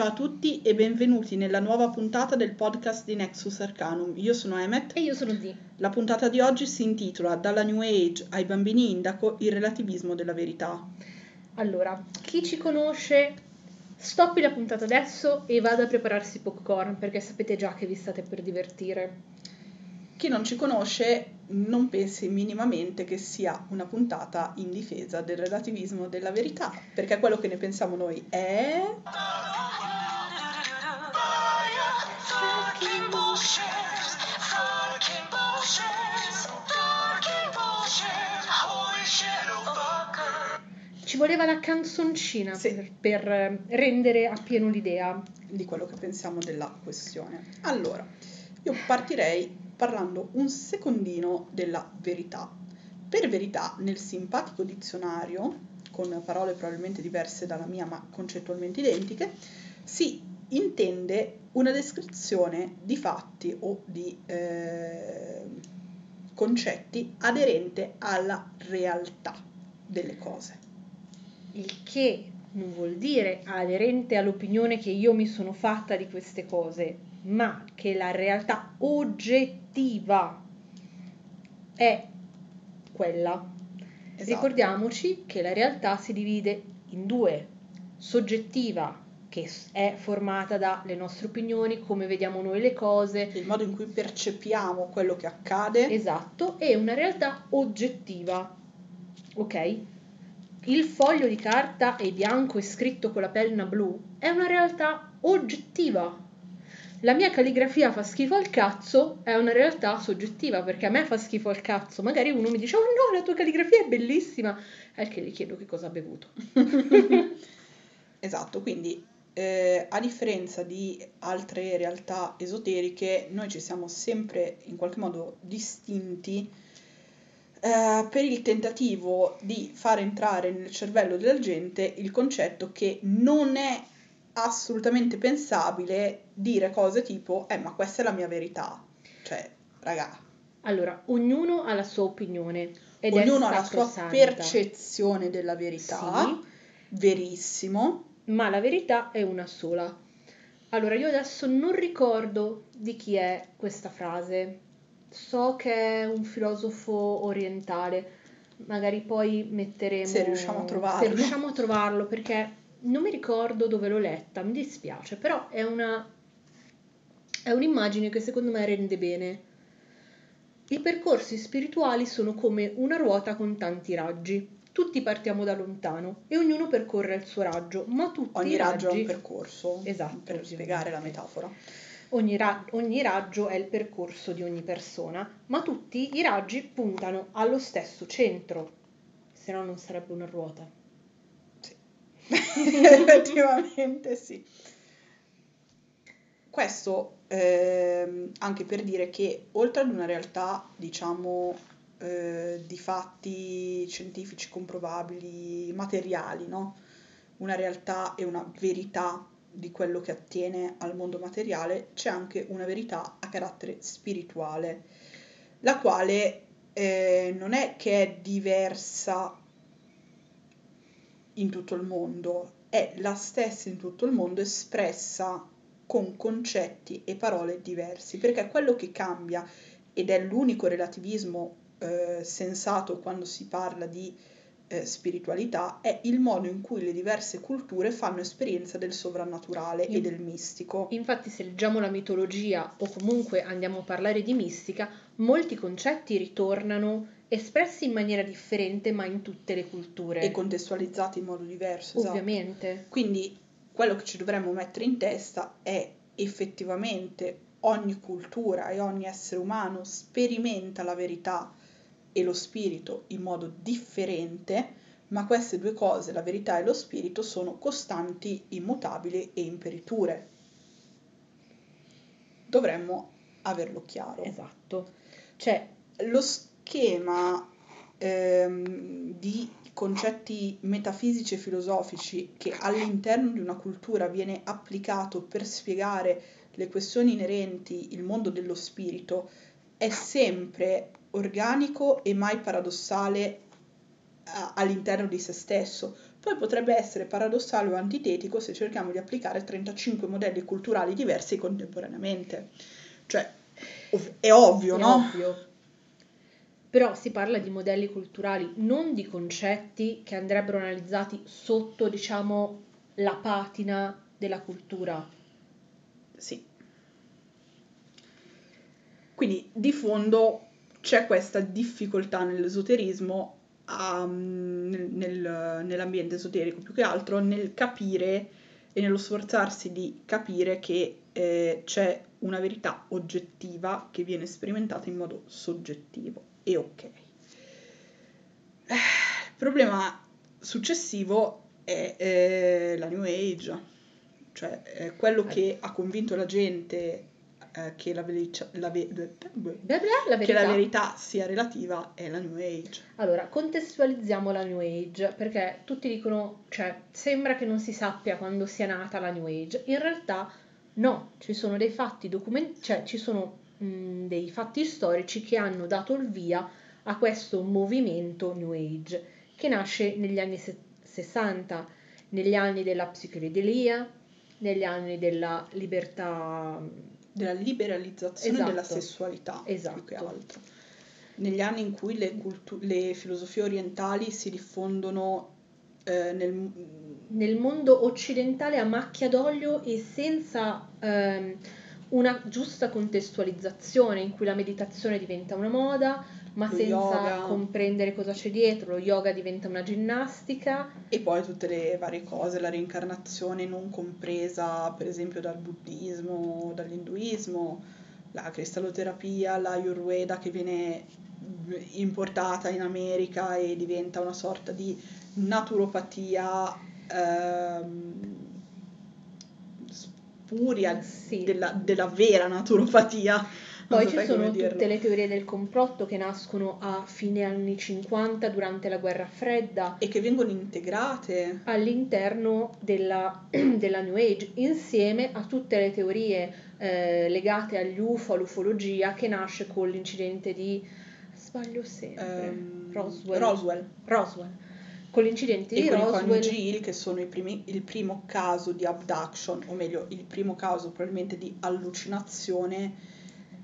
Ciao a tutti e benvenuti nella nuova puntata del podcast di Nexus Arcanum. Io sono Emmet. E io sono Zi. La puntata di oggi si intitola Dalla New Age ai bambini indaco, il relativismo della verità. Allora, chi ci conosce, stoppi la puntata adesso e vada a prepararsi popcorn perché sapete già che vi state per divertire. Chi non ci conosce non pensi minimamente che sia una puntata in difesa del relativismo della verità, perché quello che ne pensiamo noi è... Ci voleva la canzoncina Sì. per, per rendere appieno l'idea. di quello che pensiamo della questione. Allora, io partirei parlando un secondino della verità. Per verità, nel simpatico dizionario, con parole probabilmente diverse dalla mia ma concettualmente identiche, si intende una descrizione di fatti o di eh, concetti aderente alla realtà delle cose. Il che non vuol dire aderente all'opinione che io mi sono fatta di queste cose, ma che la realtà oggettiva è quella. Esatto. Ricordiamoci che la realtà si divide in due, soggettiva, che è formata dalle nostre opinioni, come vediamo noi le cose, il modo in cui percepiamo quello che accade. esatto, e una realtà oggettiva. Ok? Il foglio di carta è bianco e scritto con la penna blu è una realtà oggettiva. La mia calligrafia fa schifo al cazzo è una realtà soggettiva perché a me fa schifo al cazzo. Magari uno mi dice: Oh no, la tua calligrafia è bellissima. È che gli chiedo che cosa ha bevuto. Esatto, quindi eh, a differenza di altre realtà esoteriche, noi ci siamo sempre in qualche modo distinti eh, per il tentativo di far entrare nel cervello della gente il concetto che non è assolutamente pensabile dire cose tipo, eh, ma questa è la mia verità. Cioè, raga, Allora, ognuno ha la sua opinione ed ognuno è ha la sua percezione della verità, Sì. verissimo. ma la verità è una sola. Allora, io adesso non ricordo di chi è questa frase. So che è un filosofo orientale. Magari poi metteremo Se riusciamo a trovarlo. Se riusciamo a trovarlo, perché non mi ricordo dove l'ho letta, mi dispiace, però è una è un'immagine che secondo me rende bene. I percorsi spirituali sono come una ruota con tanti raggi. Tutti partiamo da lontano e ognuno percorre il suo raggio, ma tutti Ogni i raggio è un raggi percorso, Esatto, per ovviamente. spiegare la metafora. Ogni, ra- ogni raggio è il percorso di ogni persona, ma tutti i raggi puntano allo stesso centro, se no non sarebbe una ruota. Effettivamente sì. Questo ehm, anche per dire che oltre ad una realtà, diciamo, eh, di fatti scientifici comprovabili, materiali, no? Una realtà e una verità di quello che attiene al mondo materiale, c'è anche una verità a carattere spirituale, la quale eh, non è che è diversa in tutto il mondo, è la stessa in tutto il mondo espressa con concetti e parole diversi, perché quello che cambia ed è l'unico relativismo eh, sensato quando si parla di eh, spiritualità è il modo in cui le diverse culture fanno esperienza del sovrannaturale e In- del mistico. Infatti, se leggiamo la mitologia o comunque andiamo a parlare di mistica, molti concetti ritornano espressi in maniera differente, ma in tutte le culture. e contestualizzati in modo diverso, esatto. Ovviamente. Quindi quello che ci dovremmo mettere in testa è effettivamente ogni cultura e ogni essere umano sperimenta la verità e lo spirito in modo differente, ma queste due cose, la verità e lo spirito, sono costanti, immutabili e imperiture. Dovremmo averlo chiaro. Esatto. Cioè, Lo schema ehm, di concetti metafisici e filosofici che all'interno di una cultura viene applicato per spiegare le questioni inerenti il mondo dello spirito è sempre organico e mai paradossale a- all'interno di se stesso. poi potrebbe essere paradossale o antitetico se cerchiamo di applicare 35 modelli culturali diversi contemporaneamente. Cioè, ov- è ovvio, È no? ovvio. Però si parla di modelli culturali, non di concetti che andrebbero analizzati sotto, diciamo, la patina della cultura. Sì. Quindi di fondo c'è questa difficoltà nell'esoterismo, a- nel- nel- nell'ambiente esoterico più che altro, nel capire e nello sforzarsi di capire che eh, c'è una verità oggettiva che viene sperimentata in modo soggettivo. E ok. Il problema successivo è eh, la New Age, cioè eh, quello che ha convinto la gente eh, che, la velicia- la ve- Bla bla, la che la verità sia relativa è la New Age. Allora, contestualizziamo la New Age, perché tutti dicono, cioè, sembra che non si sappia quando sia nata la New Age. In realtà no, ci sono dei fatti documentati, cioè ci sono mh, dei fatti storici che hanno dato il via a questo movimento New Age, che nasce negli anni se- 60, negli anni della psichedelia, negli anni della libertà Della liberalizzazione Esatto. della sessualità, più che Esatto. altro. Negli anni in cui le, cultu- le filosofie orientali si diffondono eh, nel, nel mondo occidentale a macchia d'olio e senza ehm, una giusta contestualizzazione in cui la meditazione diventa una moda, ma Lo senza yoga. comprendere cosa c'è dietro. Lo yoga diventa una ginnastica. E poi tutte le varie cose, la reincarnazione non compresa per esempio dal buddismo, dall'induismo, la cristalloterapia, la ayurveda che viene importata in America e diventa una sorta di naturopatia ehm, spuria Sì. della, della vera naturopatia. Poi ci sono dirlo. tutte le teorie del complotto che nascono a fine anni 50 durante la guerra fredda E che vengono integrate. all'interno della, della New Age, insieme a tutte le teorie eh, legate agli UFO, all'ufologia, che nasce con l'incidente di, sbaglio sempre, ehm, Roswell. Roswell. Roswell. Con l'incidente e di con i Roswell, coniugi Hill che sono i primi- il primo caso di abduction, o meglio, il primo caso probabilmente di allucinazione.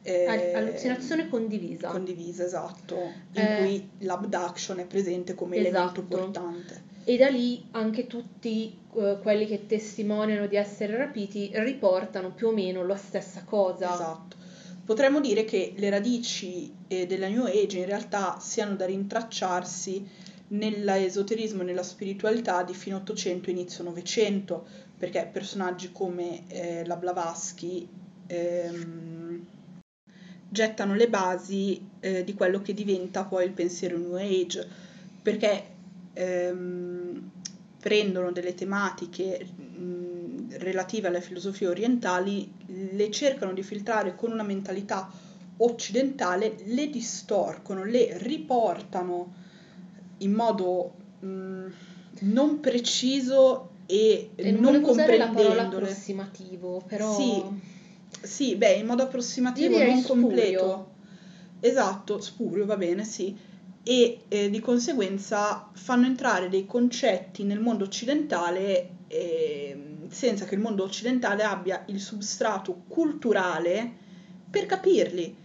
eh, all- allucinazione condivisa. condivisa, esatto, in Eh, cui l'abduction è presente come esatto. elemento portante. E da lì anche tutti eh, quelli che testimoniano di essere rapiti riportano più o meno la stessa cosa. Esatto. Potremmo dire che le radici eh, della New Age in realtà siano da rintracciarsi nell'esoterismo e nella spiritualità di fine 800 inizio 900, perché personaggi come eh, la Blavatsky ehm, gettano le basi eh, di quello che diventa poi il pensiero New Age, perché ehm, prendono delle tematiche mh, relative alle filosofie orientali, le cercano di filtrare con una mentalità occidentale, le distorcono, le riportano in modo mh, non preciso e, E non, non volevo usare la comprendendole. approssimativo, però Sì, sì, beh, in modo approssimativo, non spurio. completo. Esatto, spurio, va bene, sì. E eh, di conseguenza fanno entrare dei concetti nel mondo occidentale ehm, senza che il mondo occidentale abbia il substrato culturale per capirli.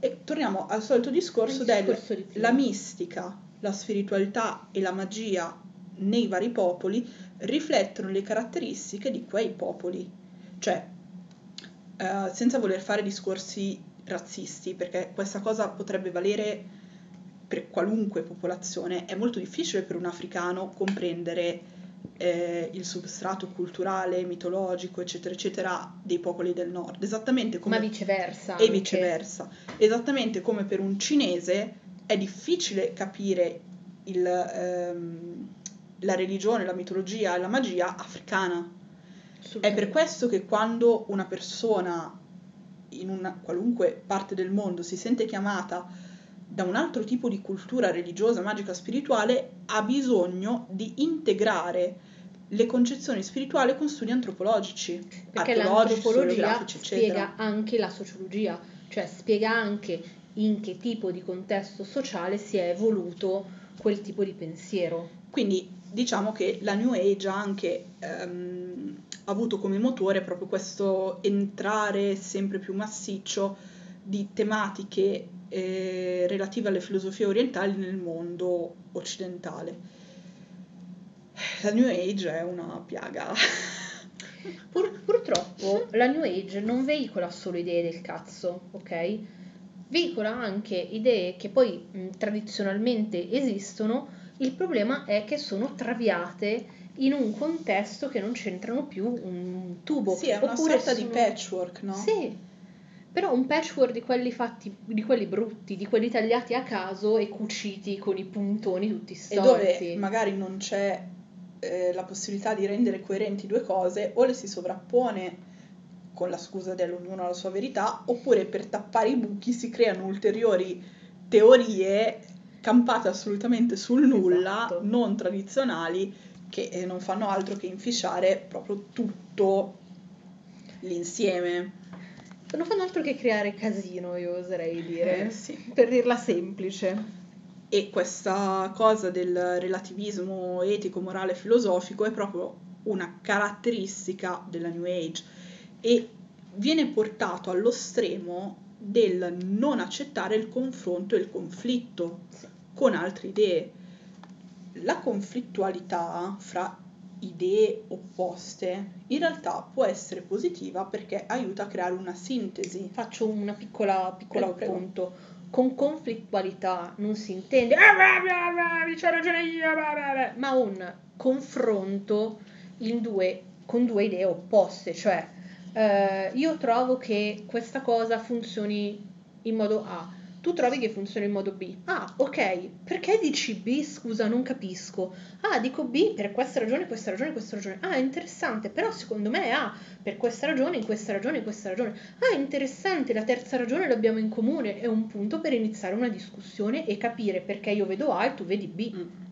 E torniamo al solito discorso discorso di prima. la mistica, la spiritualità e la magia nei vari popoli riflettono le caratteristiche di quei popoli. Cioè, eh, senza voler fare discorsi razzisti, perché questa cosa potrebbe valere per qualunque popolazione, è molto difficile per un africano comprendere eh, il substrato culturale, mitologico, eccetera, eccetera, dei popoli del nord. Esattamente come ma viceversa. e anche. viceversa. Esattamente come per un cinese è difficile capire il, ehm, la religione, la mitologia e la magia africana. È per questo che quando una persona in una qualunque parte del mondo si sente chiamata da un altro tipo di cultura religiosa, magica, spirituale, ha bisogno di integrare le concezioni spirituali con studi antropologici, Perché archeologici, l'antropologia spiega anche la sociologia, cioè spiega anche in che tipo di contesto sociale si è evoluto quel tipo di pensiero. Quindi diciamo che la New Age ha anche ehm, avuto come motore proprio questo entrare sempre più massiccio di tematiche eh, relative alle filosofie orientali nel mondo occidentale. La New Age è una piaga. Pur- purtroppo la New Age non veicola solo idee del cazzo, ok? Veicola anche idee che poi mh, tradizionalmente esistono, il problema è che sono traviate in un contesto che non c'entrano più un tubo. Sì, è una Oppure sorta di sono- patchwork, no? Sì, però un patchwork di quelli fatti, di quelli brutti, di quelli tagliati a caso e cuciti con i puntoni tutti E storti. dove magari non c'è eh, la possibilità di rendere coerenti due cose, o le si sovrappone con la scusa dell'ognuno ha la sua verità, oppure per tappare i buchi si creano ulteriori teorie campate assolutamente sul nulla, Esatto. non tradizionali, che eh, non fanno altro che inficiare proprio tutto l'insieme. Non fanno altro che creare casino, io oserei dire. Eh, sì. Per dirla semplice. E questa cosa del relativismo etico, morale, filosofico è proprio una caratteristica della New Age e viene portato allo stremo del non accettare il confronto e il conflitto Sì. con altre idee. La conflittualità fra idee opposte in realtà può essere positiva perché aiuta a creare una sintesi. Faccio una piccola, prego. appunto. Con conflittualità non si intende "Ah, c'ho ragione io, blah, blah, blah", ma un confronto in due, con due idee opposte, cioè eh, io trovo che questa cosa funzioni in modo A, tu trovi che funzioni in modo B. Ah, ok, perché dici B? Scusa, non capisco. Ah, dico B per questa ragione, questa ragione, questa ragione. Ah, interessante, però secondo me è A per questa ragione, in questa ragione, in questa ragione. Ah, interessante, la terza ragione l'abbiamo in comune, è un punto per iniziare una discussione e capire perché io vedo A e tu vedi B. Mm.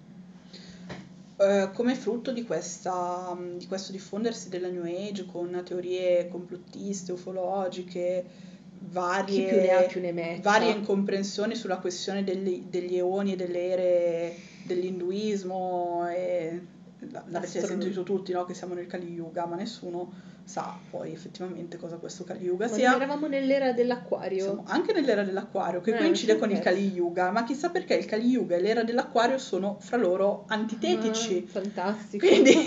Eh, come frutto di, questa, di questo diffondersi della New Age con teorie complottiste, ufologiche, varie, più ne ha più ne varie incomprensioni sulla questione degli, degli eoni e delle ere dell'induismo e l- l'avete Astro- sentito tutti no? che siamo nel Kali Yuga ma nessuno sa poi effettivamente cosa questo Kali Yuga Ma sia noi eravamo nell'era dell'acquario. siamo anche nell'era dell'acquario che Eh, coincide con il Kali Yuga ma chissà perché il Kali Yuga e l'era dell'acquario sono fra loro antitetici Ah, fantastico. quindi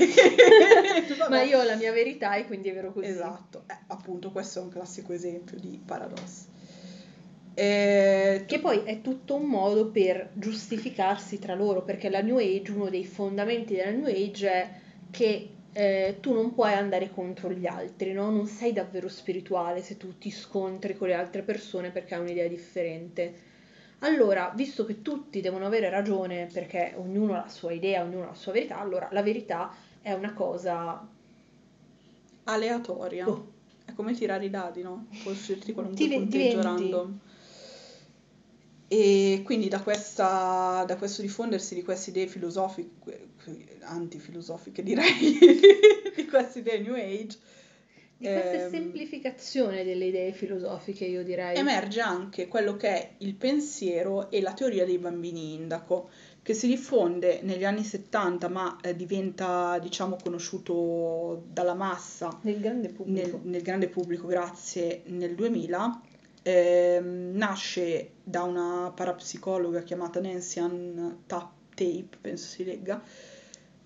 Ma io ho la mia verità e quindi è vero così. Esatto, eh, appunto questo è un classico esempio di paradosso. Eh, Che poi è tutto un modo per giustificarsi tra loro, perché la New Age, uno dei fondamenti della New Age è che eh, tu non puoi andare contro gli altri, no? Non sei davvero spirituale se tu ti scontri con le altre persone perché hai un'idea differente. Allora, visto che tutti devono avere ragione perché ognuno ha la sua idea, ognuno ha la sua verità, allora la verità è una cosa aleatoria. Oh. È come tirare i dadi, no? Può uscirti qualunque Div- punteggio diventi- random. E quindi da, questa, da questo diffondersi di queste idee filosofiche, antifilosofiche direi, di queste idee New Age, di questa ehm, semplificazione delle idee filosofiche, io direi. emerge anche quello che è il pensiero e la teoria dei bambini indaco, che si diffonde negli anni 70 ma eh, diventa, diciamo, conosciuto dalla massa Nel grande nel, pubblico. nel grande pubblico, grazie, nel 2000. Ehm, nasce da una parapsicologa chiamata Nancy Ann Ta- Tape, penso si legga,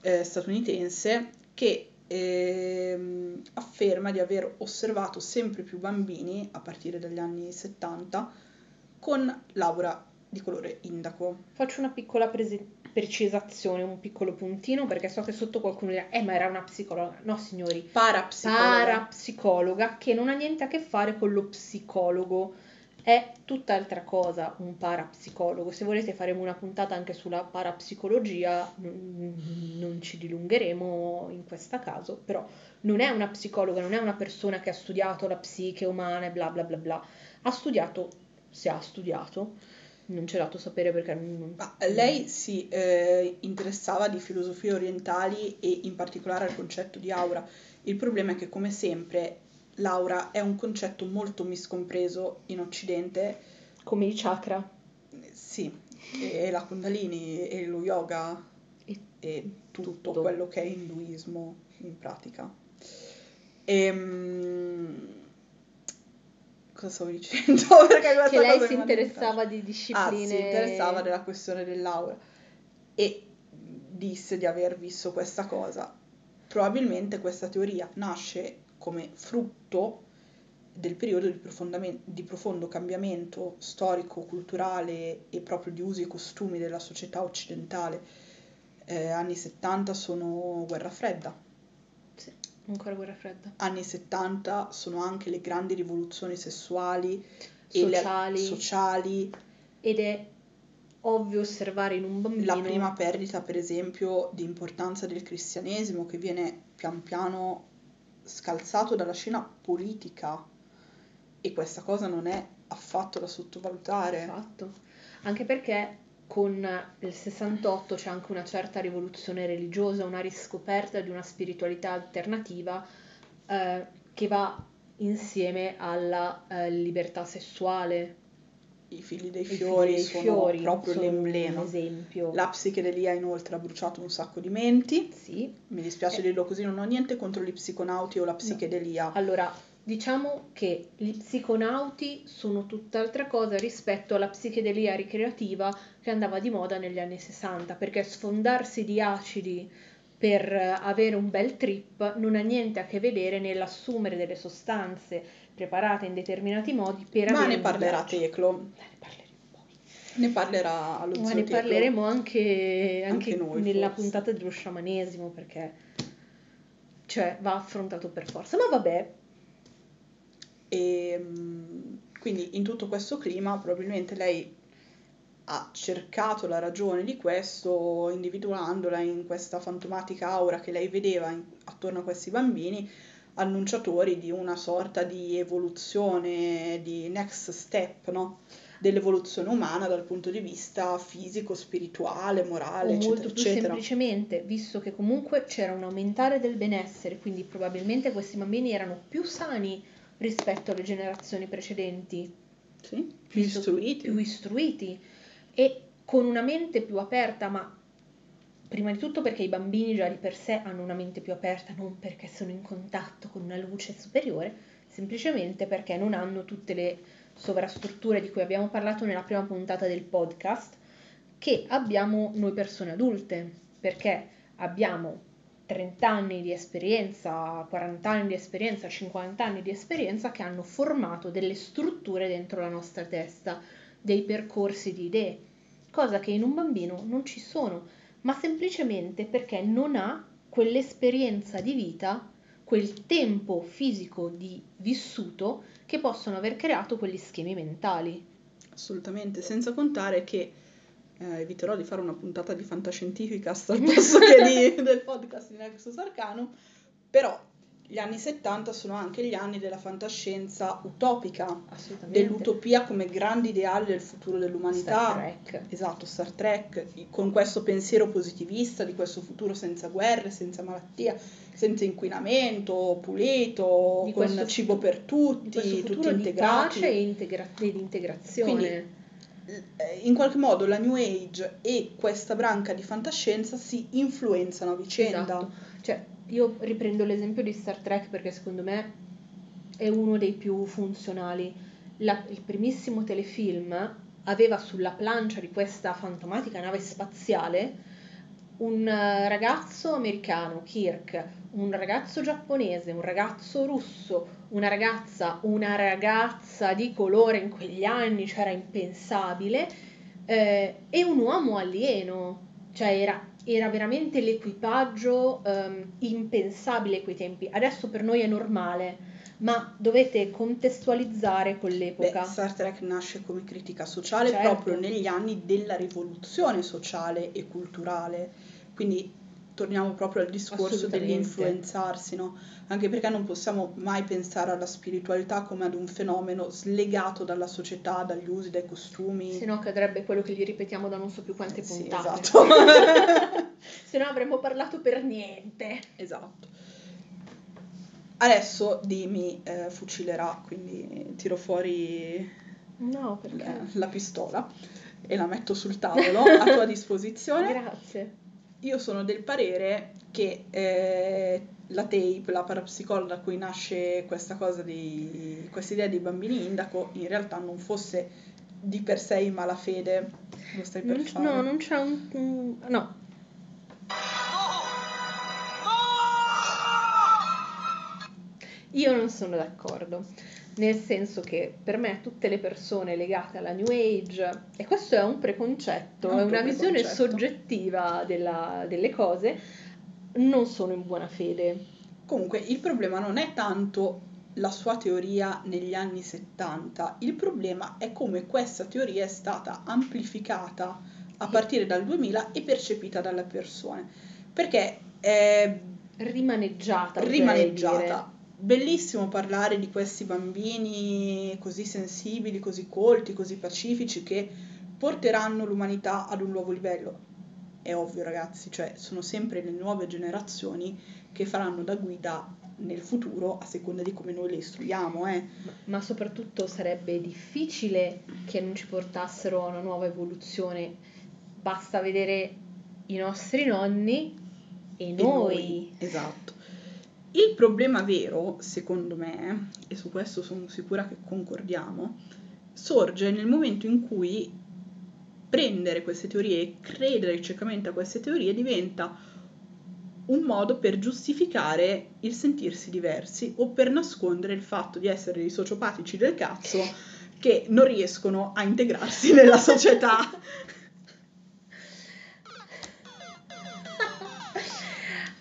eh, statunitense, che ehm, afferma di aver osservato sempre più bambini, a partire dagli anni 70, con l'aura di colore indaco. Faccio una piccola prese- precisazione, un piccolo puntino, perché so che sotto qualcuno dirà, eh, ma era una psicologa. No, signori, Parapsicologa. parapsicologa, che non ha niente a che fare con lo psicologo. È tutt'altra cosa un parapsicologo. Se volete faremo una puntata anche sulla parapsicologia, non, non ci dilungheremo in questo caso, però non è una psicologa, non è una persona che ha studiato la psiche umana e bla bla bla bla. Ha studiato, se ha studiato, non c'è dato sapere perché non... Lei si eh, interessava di filosofie orientali e in particolare al concetto di aura. Il problema è che, come sempre, l'aura è un concetto molto miscompreso in Occidente. come i chakra. Sì, e la Kundalini e lo yoga. E e tutto, Tutto. quello che è induismo in pratica. Ehm, cosa stavo dicendo? Che lei si interessava di Ah, discipline. si interessava della questione dell'aura e disse di aver visto questa cosa. Probabilmente questa teoria nasce come frutto del periodo di, di profondo cambiamento storico, culturale e proprio di usi e costumi della società occidentale. Eh, anni 70 sono guerra fredda, ancora guerra fredda. anni 70 sono anche le grandi rivoluzioni sessuali e le- Sociali. sociali Ed è ovvio osservare in un bambino la prima perdita, per esempio, di importanza del cristianesimo che viene pian piano scalzato dalla scena politica e questa cosa non è affatto da sottovalutare. Fatto. Anche perché con il 68 c'è anche una certa rivoluzione religiosa, una riscoperta di una spiritualità alternativa eh, che va insieme alla eh, libertà sessuale. I figli dei I figli fiori dei sono fiori proprio sono l'emblema. La psichedelia inoltre ha bruciato un sacco di menti. Sì. Mi dispiace Eh. dirlo così, non ho niente contro gli psiconauti o la psichedelia. Allora, diciamo che gli psiconauti sono tutt'altra cosa rispetto alla psichedelia ricreativa che andava di moda negli anni 60, perché sfondarsi di acidi per eh, avere un bel trip non ha niente a che vedere nell'assumere delle sostanze preparate in determinati modi per Ma avere ne parlerà. Teclo, Ne parleremo poi. ne parlerà allo Ma ne parleremo anche, anche Anche noi, nella forse. puntata dello sciamanesimo perché cioè, va affrontato per forza. Ma vabbè, E mm, quindi in tutto questo clima probabilmente lei ha cercato la ragione di questo individuandola in questa fantomatica aura che lei vedeva in- attorno a questi bambini, annunciatori di una sorta di evoluzione, di next step, no? Dell'evoluzione umana dal punto di vista fisico, spirituale, morale, o eccetera, molto più eccetera. semplicemente, visto che comunque c'era un aumentare del benessere, quindi probabilmente questi bambini erano più sani rispetto alle generazioni precedenti, Sì, più istruiti. più istruiti e con una mente più aperta, ma prima di tutto perché i bambini già di per sé hanno una mente più aperta, non perché sono in contatto con una luce superiore, semplicemente perché non hanno tutte le sovrastrutture di cui abbiamo parlato nella prima puntata del podcast che abbiamo noi persone adulte, perché abbiamo 30 anni di esperienza, 40 anni di esperienza, 50 anni di esperienza che hanno formato delle strutture dentro la nostra testa, dei percorsi di idee, cosa che in un bambino non ci sono, ma semplicemente perché non ha quell'esperienza di vita, quel tempo fisico di vissuto che possono aver creato quegli schemi mentali. Assolutamente, senza contare che eh, eviterò di fare una puntata di fantascientifica al posto che di- del podcast di Nexus Arcanum, però gli anni 70 sono anche gli anni della fantascienza utopica, dell'utopia come grande ideale del futuro dell'umanità. Star Trek. Esatto, Star Trek, con questo pensiero positivista di questo futuro senza guerre, senza malattia, senza inquinamento, pulito, Di con cibo per di tutti, questo tutti futuro di integrati. pace e, integra- di integrazione. Quindi, in qualche modo la New Age e questa branca di fantascienza si influenzano a vicenda. Esatto. Cioè, io riprendo l'esempio di Star Trek perché secondo me è uno dei più funzionali. La- il primissimo telefilm aveva sulla plancia di questa fantomatica nave spaziale un eh, ragazzo americano, Kirk, un ragazzo giapponese, un ragazzo russo, una ragazza, una ragazza di colore in quegli anni, cioè era impensabile, eh, e un uomo alieno, cioè era, era veramente l'equipaggio ehm, impensabile a quei tempi. Adesso per noi è normale, ma dovete contestualizzare con Beh, l'epoca. Star Trek nasce come critica sociale Certo. proprio negli anni della rivoluzione sociale e culturale. Quindi torniamo proprio al discorso dell'influenzarsi, no? Anche perché non possiamo mai pensare alla spiritualità come ad un fenomeno slegato dalla società, dagli usi, dai costumi. Se no cadrebbe quello che gli ripetiamo da non so più quante Sì, puntate. esatto. Se no avremmo parlato per niente. Esatto. Adesso Dimi eh, fucilerà, quindi tiro fuori No, la, la pistola e la metto sul tavolo a tua disposizione. Grazie. io sono del parere che eh, la tape, la parapsicologa da cui nasce questa cosa di questa idea dei bambini indaco, in realtà non fosse di per sé in malafede. Lo stai per Non- fare? no, non c'è un... un- no. Io non sono d'accordo, nel senso che per me tutte le persone legate alla New Age, e questo è un preconcetto, Un è una visione soggettiva della- delle cose, non sono in buona fede. Comunque, il problema non è tanto la sua teoria negli anni 70, il problema è come questa teoria è stata amplificata a partire dal 2000 e percepita dalle persone, perché è Rimaneggiata, rimaneggiata. Bellissimo parlare di questi bambini così sensibili, così colti, così pacifici che porteranno l'umanità ad un nuovo livello. È ovvio, ragazzi, cioè sono sempre le nuove generazioni che faranno da guida nel futuro a seconda di come noi le istruiamo, eh. Ma- soprattutto sarebbe difficile che non ci portassero a una nuova evoluzione. Basta vedere i nostri nonni e E noi. Esatto. Il problema vero, secondo me, e su questo sono sicura che concordiamo, sorge nel momento in cui prendere queste teorie e credere ciecamente a queste teorie diventa un modo per giustificare il sentirsi diversi o per nascondere il fatto di essere dei sociopatici del cazzo che non riescono a integrarsi nella società.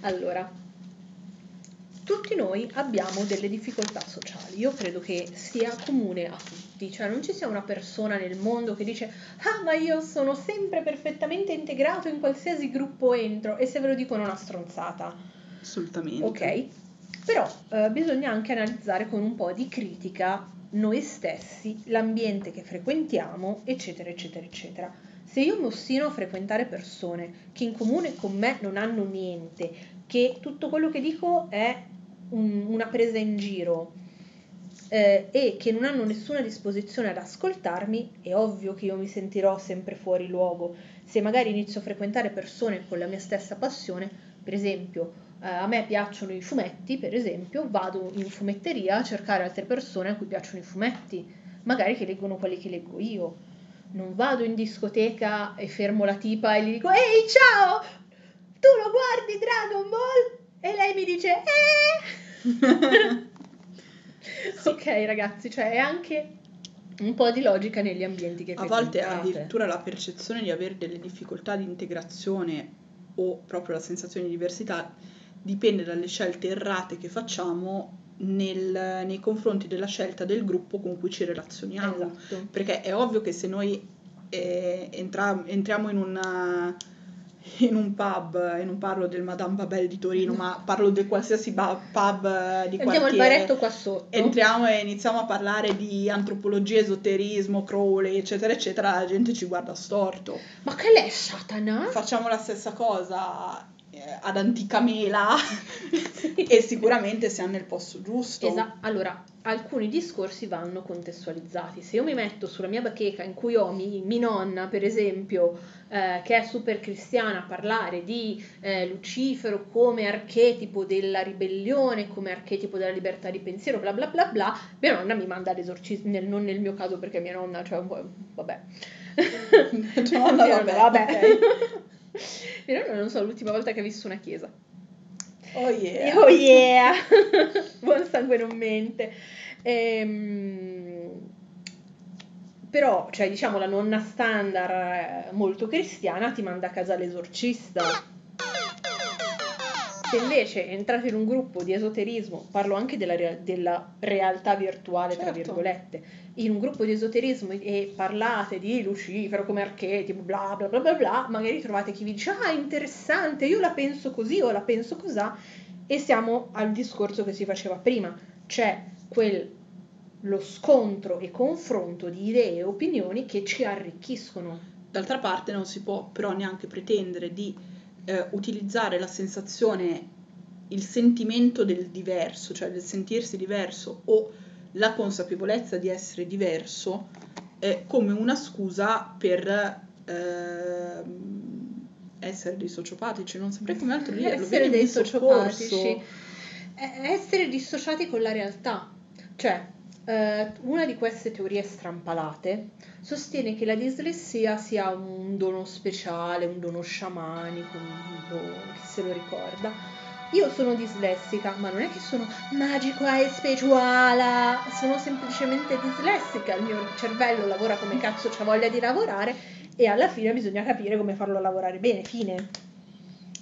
Allora, tutti noi abbiamo delle difficoltà sociali. Io credo che sia comune a tutti, cioè non ci sia una persona nel mondo che dice "Ah, ma io sono sempre perfettamente integrato in qualsiasi gruppo entro" e se ve lo dicono è una stronzata. Assolutamente. Ok, però eh, bisogna anche analizzare con un po' di critica noi stessi, l'ambiente che frequentiamo, eccetera, eccetera, eccetera. Se io mi ostino a frequentare persone che in comune con me non hanno niente, che tutto quello che dico è un- una presa in giro eh, e che non hanno nessuna disposizione ad ascoltarmi, è ovvio che io mi sentirò sempre fuori luogo. Se magari inizio a frequentare persone con la mia stessa passione, per esempio, eh, a me piacciono i fumetti, per esempio, vado in fumetteria a cercare altre persone a cui piacciono i fumetti, magari che leggono quelli che leggo io. Non vado in discoteca e fermo la tipa e gli dico Ehi, ciao! Tu lo guardi Dragon Ball? E lei mi dice Eh! Ok, ragazzi, cioè è anche un po' di logica negli ambienti che A volte frequentate. addirittura la percezione di avere delle difficoltà di integrazione o proprio la sensazione di diversità dipende dalle scelte errate che facciamo nel- nei confronti della scelta del gruppo con cui ci relazioniamo. Esatto. Perché è ovvio che se noi eh, entra- entriamo in una- in un pub, e non parlo del Madame Babel di Torino, ma parlo di qualsiasi ba- pub eh, di Andiamo al quartiere. baretto qua sotto. Entriamo e iniziamo a parlare di antropologia, esoterismo, Crowley, eccetera, eccetera, la gente ci guarda storto. Ma che l'è Satana? Facciamo la stessa cosa eh, ad Antica Mela e sicuramente siamo nel posto giusto. Esatto. Allora, alcuni discorsi vanno contestualizzati. Se io mi metto sulla mia bacheca in cui ho mi, mi nonna, per esempio, eh, che è super cristiana, a parlare di eh, Lucifero come archetipo della ribellione, come archetipo della libertà di pensiero, bla bla bla bla, mia nonna mi manda all'esorcismo, nel- non nel mio caso perché mia nonna, cioè, un po', vabbè. Nonna, vabbè, vabbè. Non so l'ultima volta che ha visto una chiesa. Oh yeah. Oh yeah! Buon sangue non mente. Ehm, però, cioè, diciamo, la nonna standard eh, molto cristiana ti manda a casa l'esorcista. Se invece entrate in un gruppo di esoterismo, parlo anche della, della realtà virtuale, tra Certo. virgolette, in un gruppo di esoterismo e parlate di Lucifero come archetipo, bla bla bla bla bla, magari trovate chi vi dice, ah, interessante, io la penso così o la penso cosà, e siamo al discorso che si faceva prima, c'è quel lo scontro e confronto di idee e opinioni che ci arricchiscono. D'altra parte non si può però neanche pretendere di eh, utilizzare la sensazione, il sentimento del diverso, cioè del sentirsi diverso o la consapevolezza di essere diverso eh, come una scusa per ehm, essere dei sociopatici, non saprei come altro dirlo. essere dei sociopatici, soccorso. essere dissociati con la realtà. Cioè, eh, una di queste teorie strampalate sostiene che la dislessia sia un dono speciale, un dono sciamanico, un dono, chi se lo ricorda. Io sono dislessica, ma non è che sono magica e speciale, sono semplicemente dislessica, il mio cervello lavora come cazzo c'ha voglia di lavorare e alla fine bisogna capire come farlo lavorare bene, fine.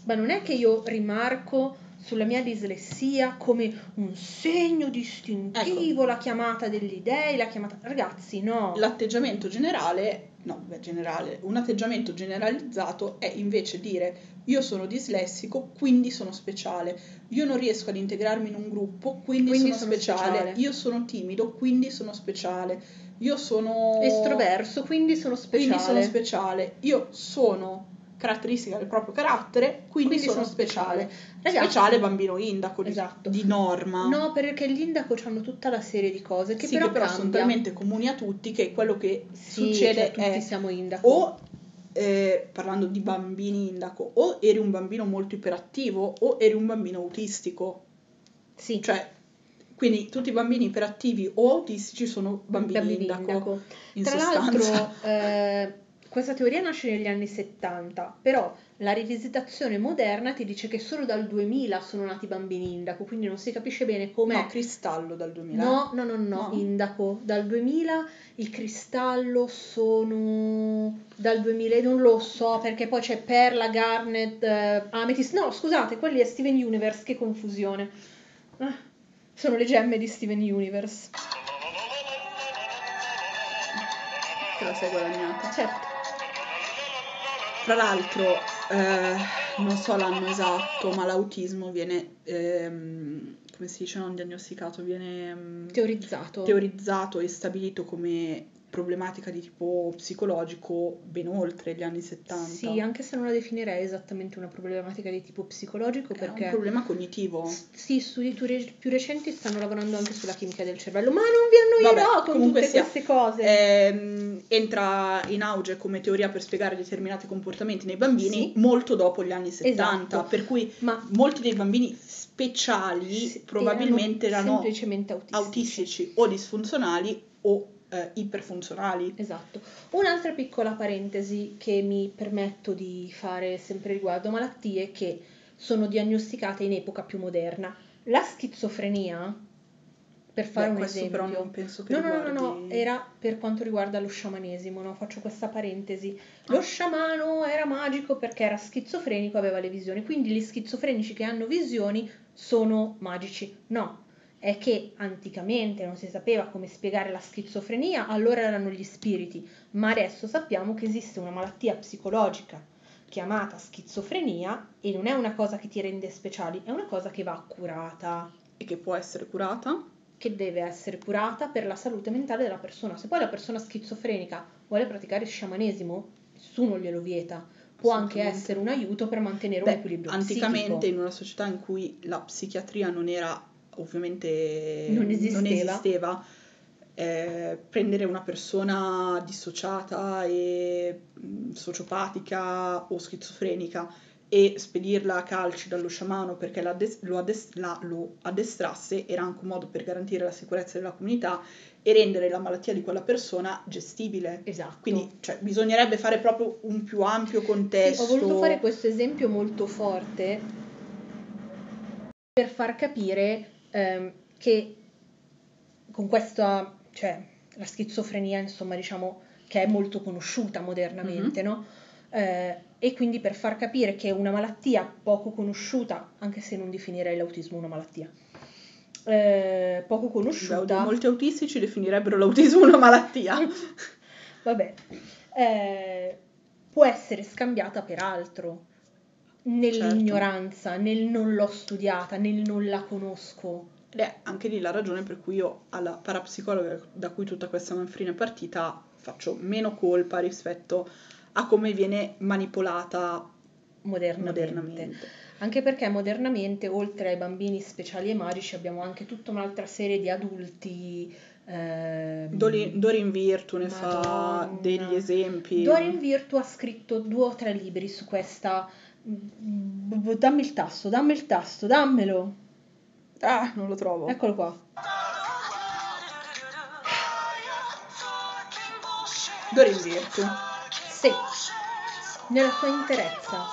Ma non è che io rimarco sulla mia dislessia come un segno distintivo, la chiamata degli dei, la chiamata... Ragazzi, no. L'atteggiamento generale, no, beh, generale, un atteggiamento generalizzato è invece dire io sono dislessico, quindi sono speciale. Io non riesco ad integrarmi in un gruppo, quindi, Quindi sono, sono speciale. speciale. Io sono timido, quindi sono speciale. Io sono Estroverso, quindi sono speciale. quindi sono speciale. Io sono caratteristica del proprio carattere, quindi, Quindi sono sono speciale. Ragazzi- speciale bambino indaco di, Esatto. di norma. No, perché gli indaco hanno tutta la serie di cose che sì, però, che però sono talmente comuni a tutti che quello che Sì, succede cioè, è siamo indaco. o eh, parlando di bambini indaco, o eri un bambino molto iperattivo o eri un bambino autistico. Sì, Cioè, quindi tutti i bambini iperattivi o autistici sono bambini, bambini indaco, indaco. in Tra sostanza. l'altro, eh, questa teoria nasce negli anni 70, però la rivisitazione moderna ti dice che solo dal 2000 sono nati bambini indaco, quindi non si capisce bene come... No, cristallo dal 2000. No, no, no, no, No? indaco. Dal 2000 il cristallo sono dal 2000 e non lo so perché poi c'è Perla, Garnet, eh, Amethyst. No, scusate, quelli è Steven Universe, che confusione. Ah, sono le gemme di Steven Universe. Te la sei guadagnata. Certo. Tra l'altro, eh, non so l'anno esatto, ma l'autismo viene, ehm, come si dice, non diagnosticato, viene mm, Teorizzato. teorizzato e stabilito come problematica di tipo psicologico ben oltre gli anni 70. Sì, anche se non la definirei esattamente una problematica di tipo psicologico È perché... un problema cognitivo. Sì, studi più re- più recenti stanno lavorando anche sulla chimica del cervello, ma non vi annoierò Vabbè, con tutte sia, queste cose. Ehm, entra in auge come teoria per spiegare determinati comportamenti nei bambini Sì. molto dopo gli anni 70, Esatto. per cui Ma molti dei bambini speciali Sì, probabilmente erano, semplicemente autistici. autistici o disfunzionali o eh, iperfunzionali. Esatto. Un'altra piccola parentesi che mi permetto di fare sempre riguardo malattie che sono diagnosticate in epoca più moderna. La schizofrenia, per fare Beh, un questo esempio. però non penso che No, no, no, no, no, riguardi- era per quanto riguarda lo sciamanesimo, no? Faccio questa parentesi. Ah. Lo sciamano era magico perché era schizofrenico, aveva le visioni, quindi gli schizofrenici che hanno visioni sono magici. No, è che anticamente non si sapeva come spiegare la schizofrenia, allora erano gli spiriti, ma adesso sappiamo che esiste una malattia psicologica chiamata schizofrenia e non è una cosa che ti rende speciali, è una cosa che va curata E che può essere curata. che deve essere curata per la salute mentale della persona. Se poi la persona schizofrenica vuole praticare sciamanesimo, nessuno glielo vieta. Può anche essere un aiuto per mantenere Beh, un equilibrio anticamente psichico. in una società in cui la psichiatria non era ovviamente Non esisteva. esisteva, eh, prendere una persona dissociata e mh, sociopatica o schizofrenica e spedirla a calci dallo sciamano perché la lo, addes- la- lo addestrasse era anche un modo per garantire la sicurezza della comunità e rendere la malattia di quella persona gestibile. Esatto. Quindi cioè, bisognerebbe fare proprio un più ampio Sì, contesto. ho voluto fare questo esempio molto forte per far capire ehm, che con questa, cioè la schizofrenia, insomma, diciamo che è molto conosciuta modernamente, Mhm. no? Eh, e quindi per far capire che è una malattia poco conosciuta, anche se non definirei l'autismo una malattia, eh, poco Beh, conosciuta, molti autistici definirebbero l'autismo una malattia. vabbè, eh, può essere scambiata per altro, nell'ignoranza, nel non l'ho studiata, nel non la conosco. Ed è anche lì la ragione per cui io alla parapsicologa da cui tutta questa manfrina è partita faccio meno colpa rispetto a come viene manipolata Modernamente. modernamente. Anche perché modernamente, oltre ai bambini speciali e magici, abbiamo anche tutta un'altra serie di adulti ehm, Dori- Dorin Virtu ne fa Madonna. degli esempi. Dorin Virtu ha scritto due o tre libri su questa. B- b- Dammi il tasto, dammi il tasto, dammelo. Ah, non lo trovo. Eccolo qua. Dorin Virtu. Sì, nella sua interezza.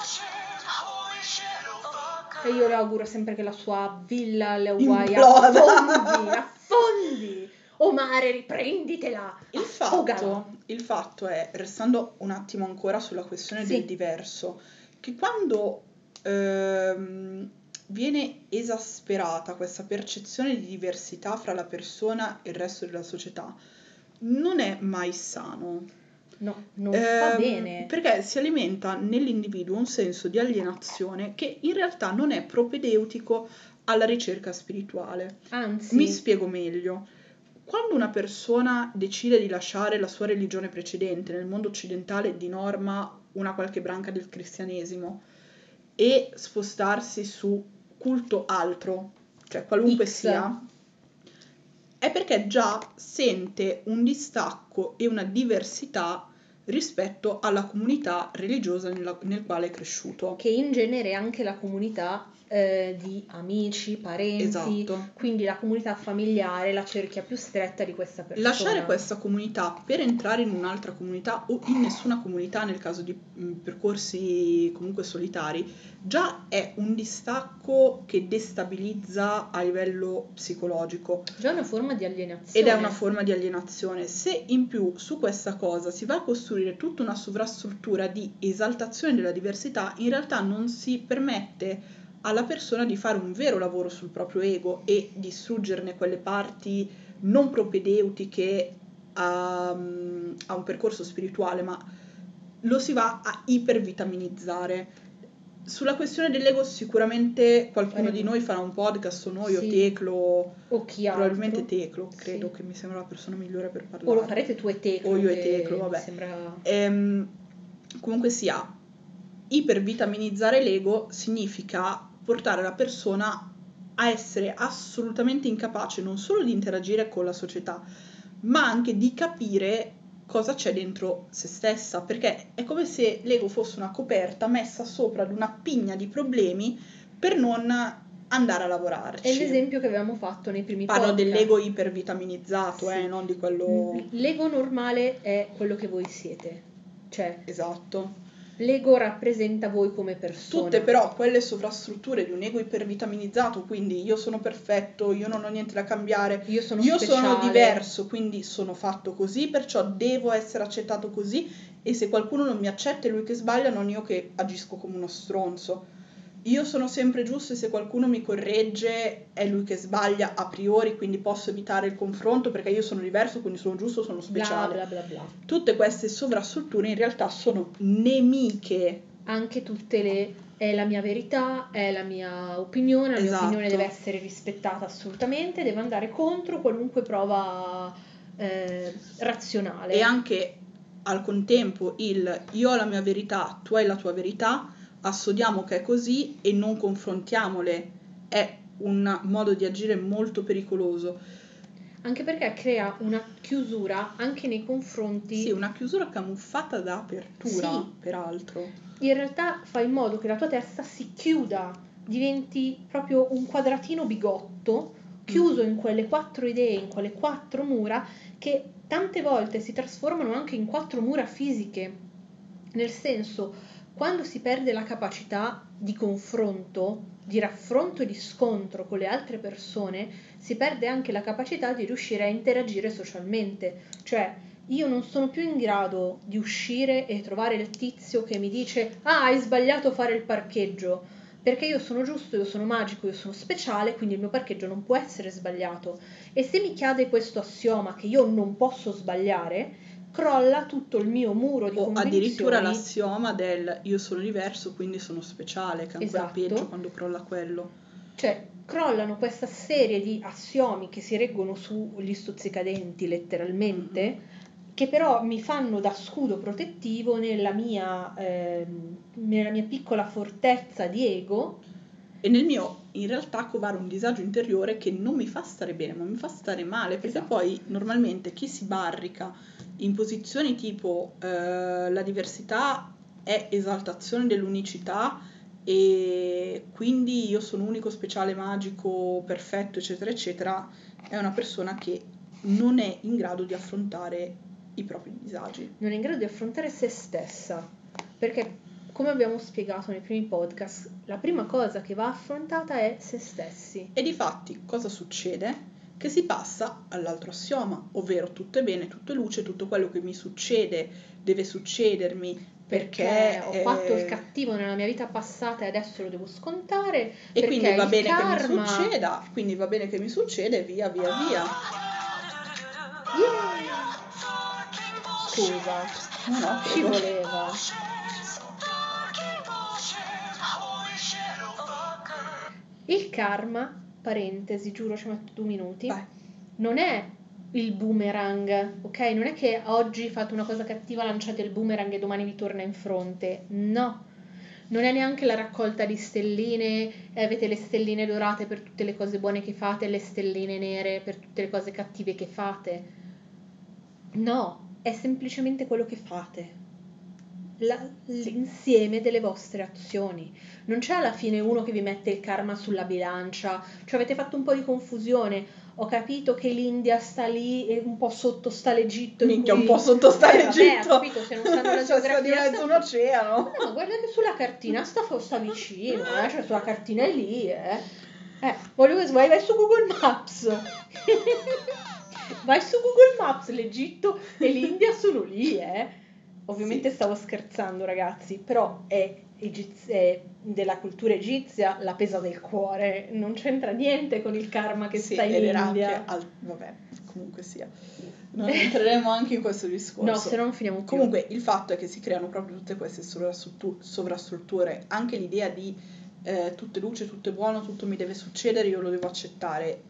E io le auguro sempre che la sua villa alle Hawaii Imploda. affondi, affondi. O mare, riprenditela. Il fatto, il fatto è, restando un attimo ancora sulla questione Sì. del diverso, che quando ehm, viene esasperata questa percezione di diversità fra la persona e il resto della società, non è mai sano. No, non fa Ehm, bene. Perché si alimenta nell'individuo un senso di alienazione che in realtà non è propedeutico alla ricerca spirituale. Anzi, Mi spiego meglio. Quando una persona decide di lasciare la sua religione precedente, nel mondo occidentale di norma una qualche branca del cristianesimo, e spostarsi su culto altro, cioè qualunque X. sia, è perché già sente un distacco e una diversità rispetto alla comunità religiosa nella- nel quale è cresciuto. che in genere anche la comunità eh, di amici, parenti, Esatto. quindi la comunità familiare, la cerchia più stretta di questa persona. Lasciare questa comunità per entrare in un'altra comunità o in nessuna comunità nel caso di mh, percorsi comunque solitari già è un distacco che destabilizza a livello psicologico Già è una forma di alienazione. ed è una forma di alienazione. Se in più su questa cosa si va a costruire tutta una sovrastruttura di esaltazione della diversità, in realtà non si permette alla persona di fare un vero lavoro sul proprio ego e distruggerne quelle parti non propedeutiche a, a un percorso spirituale, ma lo si va a ipervitaminizzare. Sulla questione dell'ego sicuramente qualcuno di noi farà un podcast o noi o Sì. Teclo, O chi altro. probabilmente Teclo, credo Sì. che mi sembra la persona migliore per parlare. O lo farete tu e Teclo. O io e Teclo, vabbè. Sembra... Ehm, comunque sia, ipervitaminizzare l'ego significa portare la persona a essere assolutamente incapace non solo di interagire con la società, ma anche di capire cosa c'è dentro se stessa, perché è come se l'ego fosse una coperta messa sopra ad una pigna di problemi per non andare a lavorarci. È l'esempio che avevamo fatto nei primi Parlo podcast. dell'ego ipervitaminizzato, Sì. eh, non di quello... L'ego normale è quello che voi siete. Cioè, Esatto. L'ego rappresenta voi come persona. Tutte però quelle sovrastrutture di un ego ipervitaminizzato, quindi io sono perfetto, io non ho niente da cambiare, Io sono io sono diverso, quindi sono fatto così, perciò devo essere accettato così e se qualcuno non mi accetta è lui che sbaglia, non io che agisco come uno stronzo. Io sono sempre giusto e se qualcuno mi corregge è lui che sbaglia a priori, quindi posso evitare il confronto perché io sono diverso, quindi sono giusto, sono Bla speciale. bla bla bla. Tutte queste sovrastrutture in realtà sono nemiche Anche tutte le è la mia verità, è la mia opinione, la mia Esatto. opinione deve essere rispettata assolutamente, deve andare contro qualunque prova eh, razionale. e anche al contempo il io ho la mia verità, tu hai la tua verità, assodiamo che è così e non confrontiamole. È un modo di agire molto pericoloso. Anche perché crea una chiusura anche nei confronti Sì, una chiusura camuffata da apertura, Sì. peraltro. in realtà fa in modo che la tua testa si chiuda, diventi proprio un quadratino bigotto, chiuso in quelle quattro idee, in quelle quattro mura, che tante volte si trasformano anche in quattro mura fisiche. Nel senso, quando si perde la capacità di confronto, di raffronto e di scontro con le altre persone, si perde anche la capacità di riuscire a interagire socialmente. Cioè, io non sono più in grado di uscire e trovare il tizio che mi dice ah hai sbagliato fare il parcheggio perché io sono giusto, io sono magico, io sono speciale, quindi il mio parcheggio non può essere sbagliato. E se mi cade questo assioma che io non posso sbagliare, crolla tutto il mio muro di O convinzioni. addirittura l'assioma del io sono diverso, quindi sono speciale, che è ancora Esatto. peggio quando crolla quello. Cioè, crollano questa serie di assiomi che si reggono sugli stuzzicadenti letteralmente, che però mi fanno da scudo protettivo nella mia, ehm, nella mia piccola fortezza di ego e nel mio in realtà covare un disagio interiore che non mi fa stare bene, ma mi fa stare male, perché Esatto. poi normalmente chi si barrica in posizioni tipo eh, la diversità è esaltazione dell'unicità e quindi io sono unico, speciale, magico, perfetto, eccetera, eccetera, è una persona che non è in grado di affrontare i propri disagi. non è in grado di affrontare se stessa. Perché, come abbiamo spiegato nei primi podcast, la prima cosa che va affrontata è se stessi. E di fatti cosa succede? Che si passa all'altro assioma, ovvero tutto è bene, tutto è luce, tutto quello che mi succede deve succedermi perché, Perché ho fatto eh, il cattivo nella mia vita passata e adesso lo devo scontare. E quindi va bene karma- che mi succeda, quindi va bene che mi succeda e via via via. Yeah. Scusa, No, no, ci prego. voleva. Il karma, parentesi, giuro ci metto due minuti, Vai. non è il boomerang, ok? Non è che oggi fate una cosa cattiva, lanciate il boomerang e domani vi torna in fronte. No. Non è neanche la raccolta di stelline e avete le stelline dorate per tutte le cose buone che fate e le stelline nere per tutte le cose cattive che fate. No, è semplicemente quello che fate. La- l'insieme delle vostre azioni. Non c'è alla fine uno che vi mette il karma sulla bilancia, cioè avete fatto un po' di confusione. Ho capito che l'India sta lì e un po' sotto sta l'Egitto. in Minchia, cui- un po' sotto sta Eh, vabbè, l'Egitto. ho capito, se non sanno la Cioè, sta di geografia, mezzo sta- un oceano. No, guarda che sulla cartina sta, sta vicino, eh, cioè sulla cartina è lì, eh. Eh, voglio che vai, vai su Google Maps. vai su Google Maps, l'Egitto e l'India sono lì, eh. Ovviamente Sì. stavo scherzando, ragazzi, però è, egiz- è della cultura egizia la pesa del cuore, non c'entra niente con il karma che Sì, sta in India. al- vabbè, comunque sia. Non entreremo anche in questo discorso. No, se no non finiamo più. Comunque il fatto è che si creano proprio tutte queste sovrastruttu- sovrastrutture, anche l'idea di eh, tutto è luce, tutto è buono, tutto mi deve succedere, io lo devo accettare,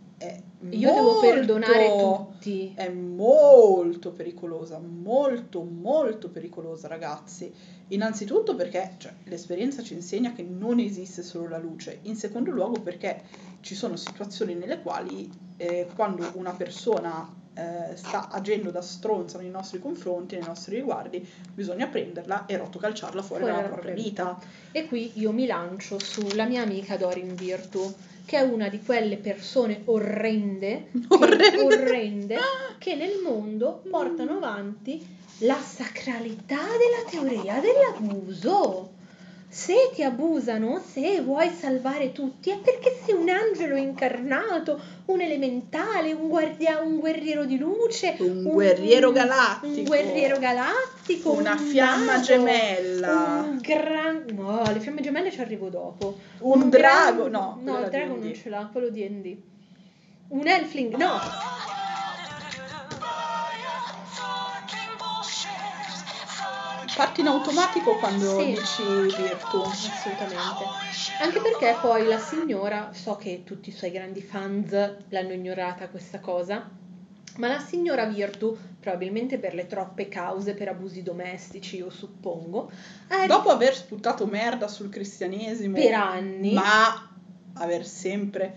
Io devo perdonare molto- tutti. È molto pericolosa, molto molto pericolosa ragazzi. Innanzitutto perché cioè, l'esperienza ci insegna che non esiste solo la luce, in secondo luogo perché ci sono situazioni nelle quali eh, quando una persona eh, sta agendo da stronza nei nostri confronti, nei nostri riguardi, bisogna prenderla e rotocalciarla fuori, Fuori dalla propria propria vita. E qui io mi lancio sulla mia amica Dorin Virtu, che è una di quelle persone orrende, che, Orrende. orrende, che nel mondo portano avanti la sacralità della teoria dell'abuso. Se ti abusano, se vuoi salvare tutti, è perché sei un angelo incarnato, un elementale, un, guardia- un guerriero di luce, Un guerriero galattico. un guerriero galattico, Una un fiamma mago, gemella. un gran... No, le fiamme gemelle ci arrivo dopo. Un drago, no, No, quella il drago D&D. non ce l'ha, quello di D&D. Un elfling, no. Parti in automatico quando Sì. dici virtù. Assolutamente. Anche perché poi la signora, so che tutti i suoi grandi fans l'hanno ignorata questa cosa, ma la signora Virtu, probabilmente per le troppe cause per abusi domestici, io suppongo, ha Dopo aver sputato merda sul cristianesimo, per anni ma aver sempre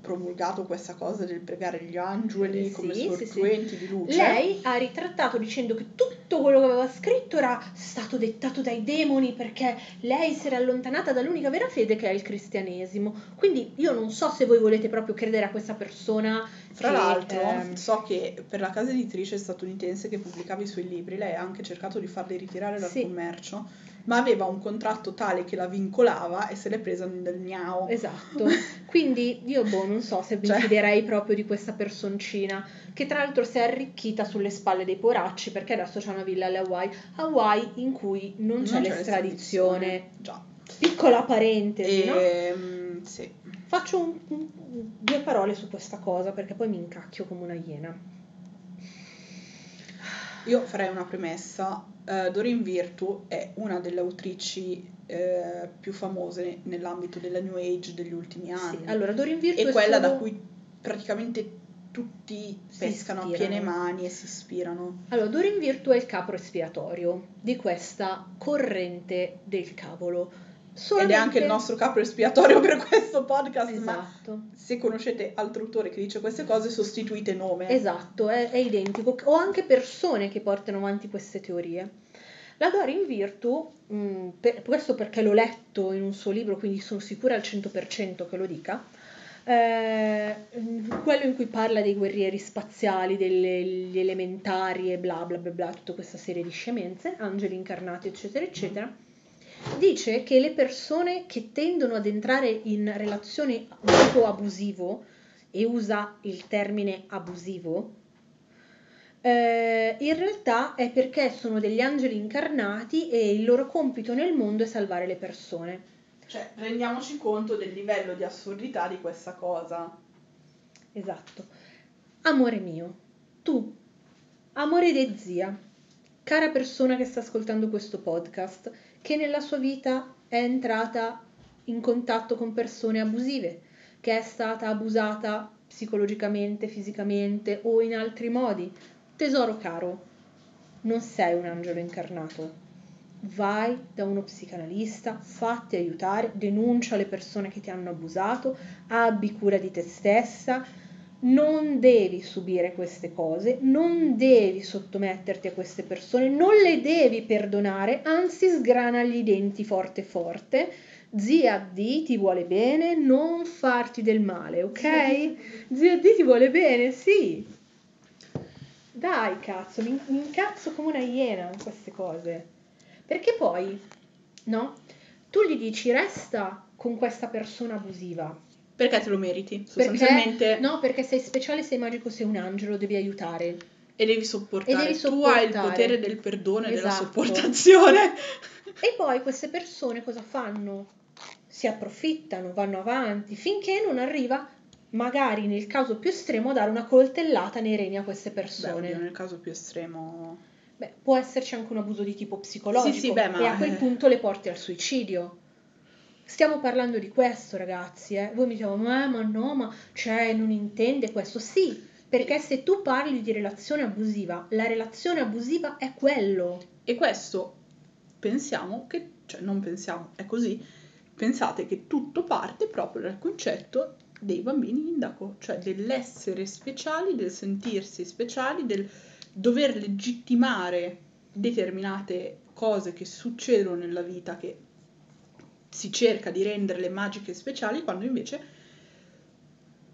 promulgato questa cosa del pregare gli angeli Sì, come sì, sortuenti di luce. Lei ha ritrattato dicendo che tutto quello che aveva scritto era stato dettato dai demoni perché lei si era allontanata dall'unica vera fede che è il cristianesimo. Quindi io non so se voi volete proprio credere a questa persona. Fra che, l'altro, ehm, so che per la casa editrice statunitense che pubblicava i suoi libri, lei ha anche cercato di farli ritirare dal Sì. commercio, ma aveva un contratto tale che la vincolava e se l'è presa nel miao. Esatto. Quindi io boh, non so se mi Cioè- fiderei proprio di questa personcina che tra l'altro si è arricchita sulle spalle dei poracci perché adesso c'è una villa alle Hawaii, Hawaii in cui non c'è l'estradizione. Già. Piccola parentesi, no? Ehm, sì. Faccio un- un- due parole su questa cosa perché poi mi incacchio come una iena. Io farei una premessa. Eh, Doreen Virtue è una delle autrici eh, più famose nell'ambito della New Age degli ultimi anni. Sì, allora Dorin Virtu e è quella da solo- cui praticamente tutti Si pescano a piene mani e si ispirano. Allora, Dorin Virtu è il capo espiatorio di questa corrente del cavolo. Solamente... Ed è anche il nostro capo espiatorio per questo podcast, ma Esatto. se conoscete altro autore che dice queste cose, sostituite nome. Esatto, è, è identico. O anche persone che portano avanti queste teorie. La Dorin Virtù, mh, per- questo perché l'ho letto in un suo libro, quindi sono sicura al 100% che lo dica, eh, mh, quello in cui parla dei guerrieri spaziali, degli elementari e bla bla bla bla, tutta questa serie di scemenze, angeli incarnati eccetera eccetera, dice che le persone che tendono ad entrare in relazioni di tipo abusivo, e usa il termine abusivo, eh, in realtà è perché sono degli angeli incarnati e il loro compito nel mondo è salvare le persone. Cioè, rendiamoci conto del livello di assurdità di questa cosa. Esatto. Amore mio, tu, amore di zia, cara persona che sta ascoltando questo podcast, che nella sua vita è entrata in contatto con persone abusive, che è stata abusata psicologicamente, fisicamente o in altri modi. Tesoro caro, non sei un angelo incarnato. Vai da uno psicanalista, fatti aiutare, denuncia le persone che ti hanno abusato, abbi cura di te stessa, non devi subire queste cose, non devi sottometterti a queste persone, non le devi perdonare, anzi sgranagli i denti forte forte. Zia D ti vuole bene, non farti del male, ok? Zia D ti vuole bene, sì. Dai, cazzo, mi, mi incazzo come una iena in queste cose. Perché poi, no? Tu gli dici resta con questa persona abusiva, Perché te lo meriti, perché, sostanzialmente. no, perché sei speciale, sei magico, sei un angelo, devi aiutare. E devi sopportare. E devi Tu hai il sopportare. potere del perdono e della Esatto. sopportazione. E poi queste persone cosa fanno? Si approfittano, vanno avanti, finché non arriva, magari nel caso più estremo, a dare una coltellata nei reni a queste Beh, persone. oddio, nel caso più estremo. Beh, può esserci anche un abuso di tipo psicologico Sì, sì, beh, ma- e a quel punto le porti al suicidio. Stiamo parlando di questo, ragazzi. Eh. Voi mi dite, ma, ma no, ma cioè, non intende questo. Sì, perché se tu parli di relazione abusiva, la relazione abusiva è quello. E questo pensiamo che, cioè non pensiamo, è così, pensate che tutto parte proprio dal concetto dei bambini indaco, cioè dell'essere speciali, del sentirsi speciali, del dover legittimare determinate cose che succedono nella vita, che si cerca di renderle magiche e speciali, quando invece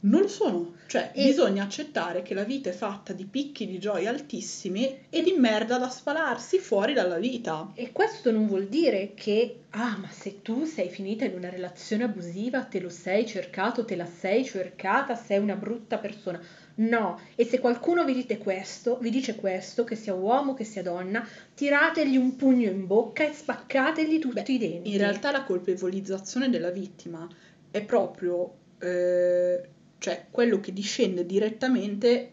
non lo sono. Cioè, E- bisogna accettare che la vita è fatta di picchi di gioia altissimi e di merda da spalarsi fuori dalla vita. E questo non vuol dire che, ah, ma se tu sei finita in una relazione abusiva, te lo sei cercato, te la sei cercata, sei una brutta persona. No, e se qualcuno vi dite questo, vi dice questo, che sia uomo, che sia donna, tirategli un pugno in bocca e spaccategli tutti Beh, i denti. In realtà la colpevolizzazione della vittima è proprio eh, cioè, quello che discende direttamente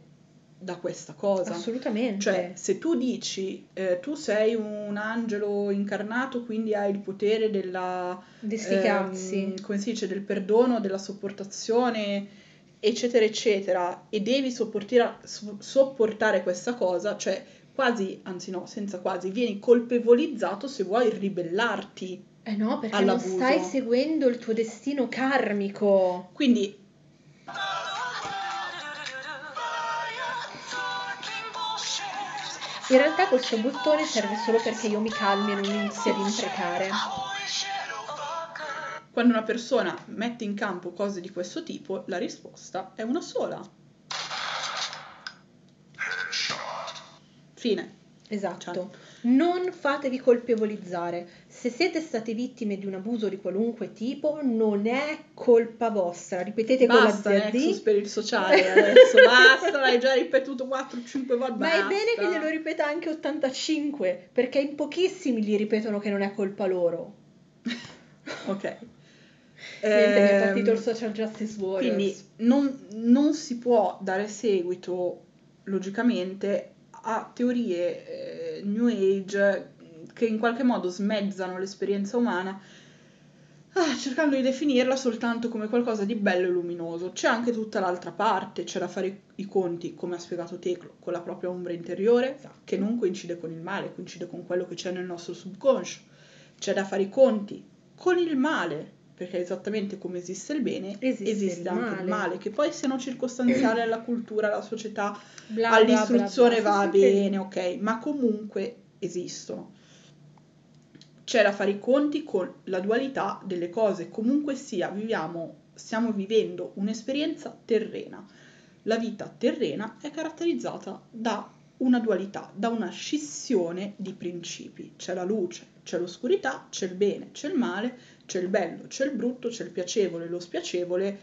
da questa cosa. Assolutamente. Cioè, se tu dici eh, tu sei un angelo incarnato, quindi hai il potere della Di sti ehm, come si dice, del perdono, della sopportazione, eccetera, eccetera, e devi sopportare, so- sopportare questa cosa, cioè quasi, anzi no, senza quasi, vieni colpevolizzato se vuoi ribellarti. Eh no, perché all'abuso. non stai seguendo il tuo destino karmico. Quindi In realtà questo bottone serve solo perché io mi calmi e non inizi ad imprecare. Quando una persona mette in campo cose di questo tipo, la risposta è una sola. Fine. Esatto. Non fatevi colpevolizzare. Se siete state vittime di un abuso di qualunque tipo, non è colpa vostra. Ripetete Basta con la zia Nexus D. per il sociale adesso, basta, l'hai già ripetuto 4-5 volte. Ma è bene che glielo ripeta anche 85, perché in pochissimi gli ripetono che non è colpa loro. Ok. Niente, è Ehm, partito il social justice warriors. Quindi non, non si può dare seguito, logicamente, a teorie eh, New Age che in qualche modo smezzano l'esperienza umana, ah, cercando di definirla soltanto come qualcosa di bello e luminoso. C'è anche tutta l'altra parte, c'è da fare i, i conti, come ha spiegato Teclo, con la propria ombra interiore, Esatto. che non coincide con il male, coincide con quello che c'è nel nostro subconscio. C'è da fare i conti con il male, perché esattamente come esiste il bene, Esiste esiste, il anche male. il male, che poi siano circostanziali alla cultura, alla società, Bla, all'istruzione bla, bla. va bene, ok, ma comunque esistono. C'è da fare i conti con la dualità delle cose, comunque sia, viviamo, stiamo vivendo un'esperienza terrena. La vita terrena è caratterizzata da una dualità, da una scissione di principi. C'è la luce, c'è l'oscurità, c'è il bene, c'è il male, c'è il bello, c'è il brutto, c'è il piacevole, lo spiacevole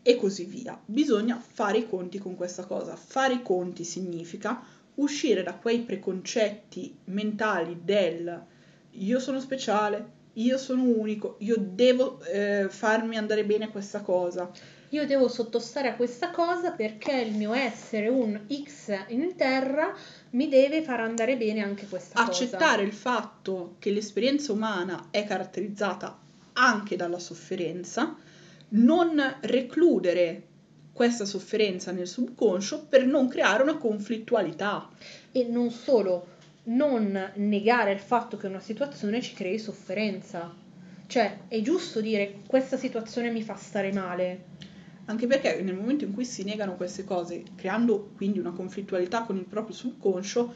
e così via. Bisogna fare i conti con questa cosa. Fare i conti significa uscire da quei preconcetti mentali del io sono speciale, io sono unico, io devo eh, farmi andare bene questa cosa. Io devo sottostare a questa cosa perché il mio essere un X in terra mi deve far andare bene anche questa cosa. Accettare il fatto che l'esperienza umana è caratterizzata anche dalla sofferenza, non recludere questa sofferenza nel subconscio per non creare una conflittualità. E non solo, non negare il fatto che una situazione ci crei sofferenza. Cioè, è giusto dire questa situazione mi fa stare male. Anche perché nel momento in cui si negano queste cose, creando quindi una conflittualità con il proprio subconscio,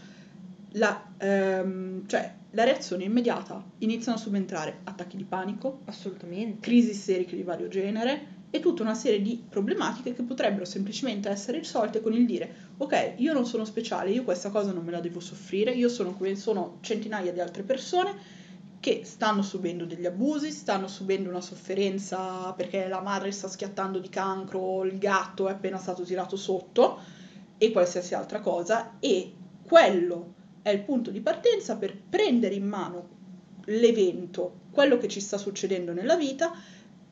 la, ehm, cioè, la reazione è immediata. Iniziano a subentrare attacchi di panico, Assolutamente. crisi isteriche di vario genere e tutta una serie di problematiche che potrebbero semplicemente essere risolte con il dire ok, io non sono speciale, io questa cosa non me la devo soffrire, io sono come sono centinaia di altre persone che stanno subendo degli abusi, stanno subendo una sofferenza perché la madre sta schiattando di cancro, il gatto è appena stato tirato sotto e qualsiasi altra cosa e quello è il punto di partenza per prendere in mano l'evento, quello che ci sta succedendo nella vita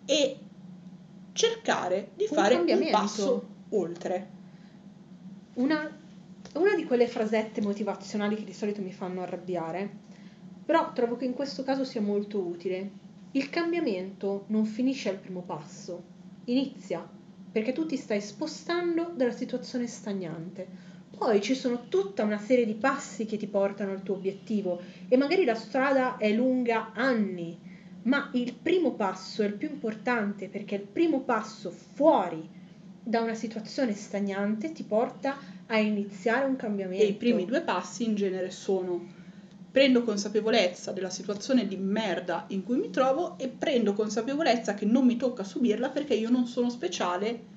e cercare di Un fare un passo oltre. Una, una di quelle frasette motivazionali che di solito mi fanno arrabbiare, però trovo che in questo caso sia molto utile. Il cambiamento non finisce al primo passo, inizia perché tu ti stai spostando dalla situazione stagnante. Poi ci sono tutta una serie di passi che ti portano al tuo obiettivo e magari la strada è lunga anni, ma il primo passo è il più importante perché il primo passo fuori da una situazione stagnante ti porta a iniziare un cambiamento. E i primi due passi in genere sono prendo consapevolezza della situazione di merda in cui mi trovo e prendo consapevolezza che non mi tocca subirla perché io non sono speciale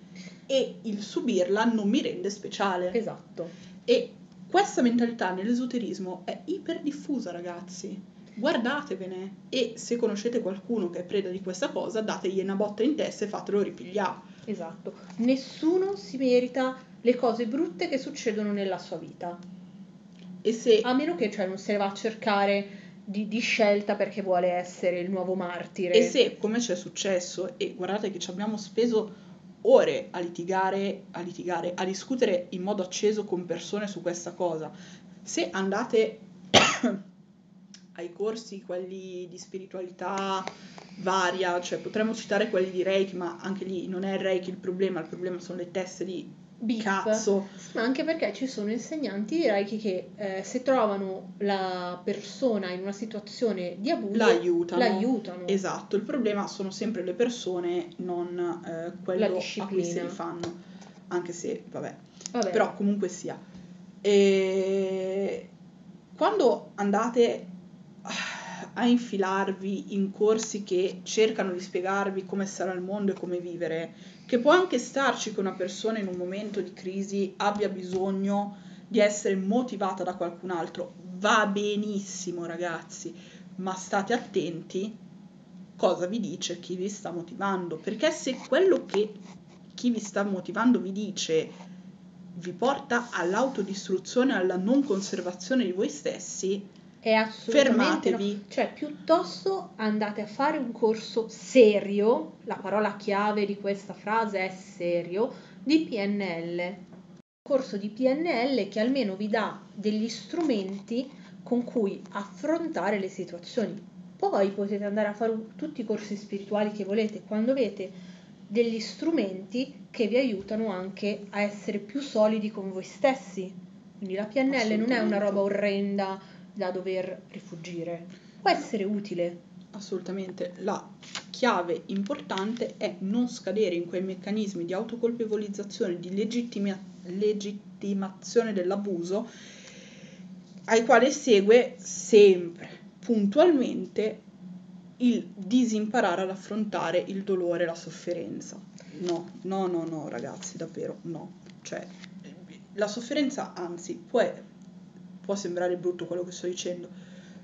e il subirla non mi rende speciale. Esatto. E questa mentalità nell'esoterismo è iperdiffusa, ragazzi. Guardatevene e se conoscete qualcuno che è preda di questa cosa, dategli una botta in testa e fatelo ripigliare. Esatto. Nessuno si merita le cose brutte che succedono nella sua vita. E se A meno che cioè, non se ne va a cercare di, di scelta perché vuole essere il nuovo martire. E se, come ci è successo, e guardate che ci abbiamo speso ore a litigare, a litigare, a discutere in modo acceso con persone su questa cosa, se andate ai corsi, quelli di spiritualità varia, cioè potremmo citare quelli di Reiki, ma anche lì non è il Reiki il problema, il problema sono le teste di Beep. cazzo. Ma anche perché ci sono insegnanti di Reiki che eh, se trovano la persona in una situazione di abuso L'aiutano. l'aiutano. Esatto, il problema sono sempre le persone, non eh, quello a cui si rifanno, anche se, vabbè, Vabbè, però comunque sia. E quando andate a infilarvi in corsi che cercano di spiegarvi come sarà il mondo e come vivere, che può anche starci che una persona in un momento di crisi abbia bisogno di essere motivata da qualcun altro, va benissimo ragazzi, ma state attenti cosa vi dice chi vi sta motivando, perché se quello che chi vi sta motivando vi dice vi porta all'autodistruzione, alla non conservazione di voi stessi, è assolutamente fermatevi. no. Cioè, piuttosto andate a fare un corso serio, la parola chiave di questa frase è serio, di PNL. Corso di PNL che almeno vi dà degli strumenti con cui affrontare le situazioni. Poi potete andare a fare tutti i corsi spirituali che volete quando avete degli strumenti che vi aiutano anche a essere più solidi con voi stessi. Quindi la PNL non è una roba orrenda da dover rifugire. Può essere utile. assolutamente. La chiave importante è non scadere in quei meccanismi di autocolpevolizzazione, di legittima- legittimazione dell'abuso ai quali segue sempre, puntualmente, il disimparare ad affrontare il dolore la sofferenza. No, no, no, no, ragazzi, davvero no. Cioè, la sofferenza, anzi, può, può sembrare brutto quello che sto dicendo,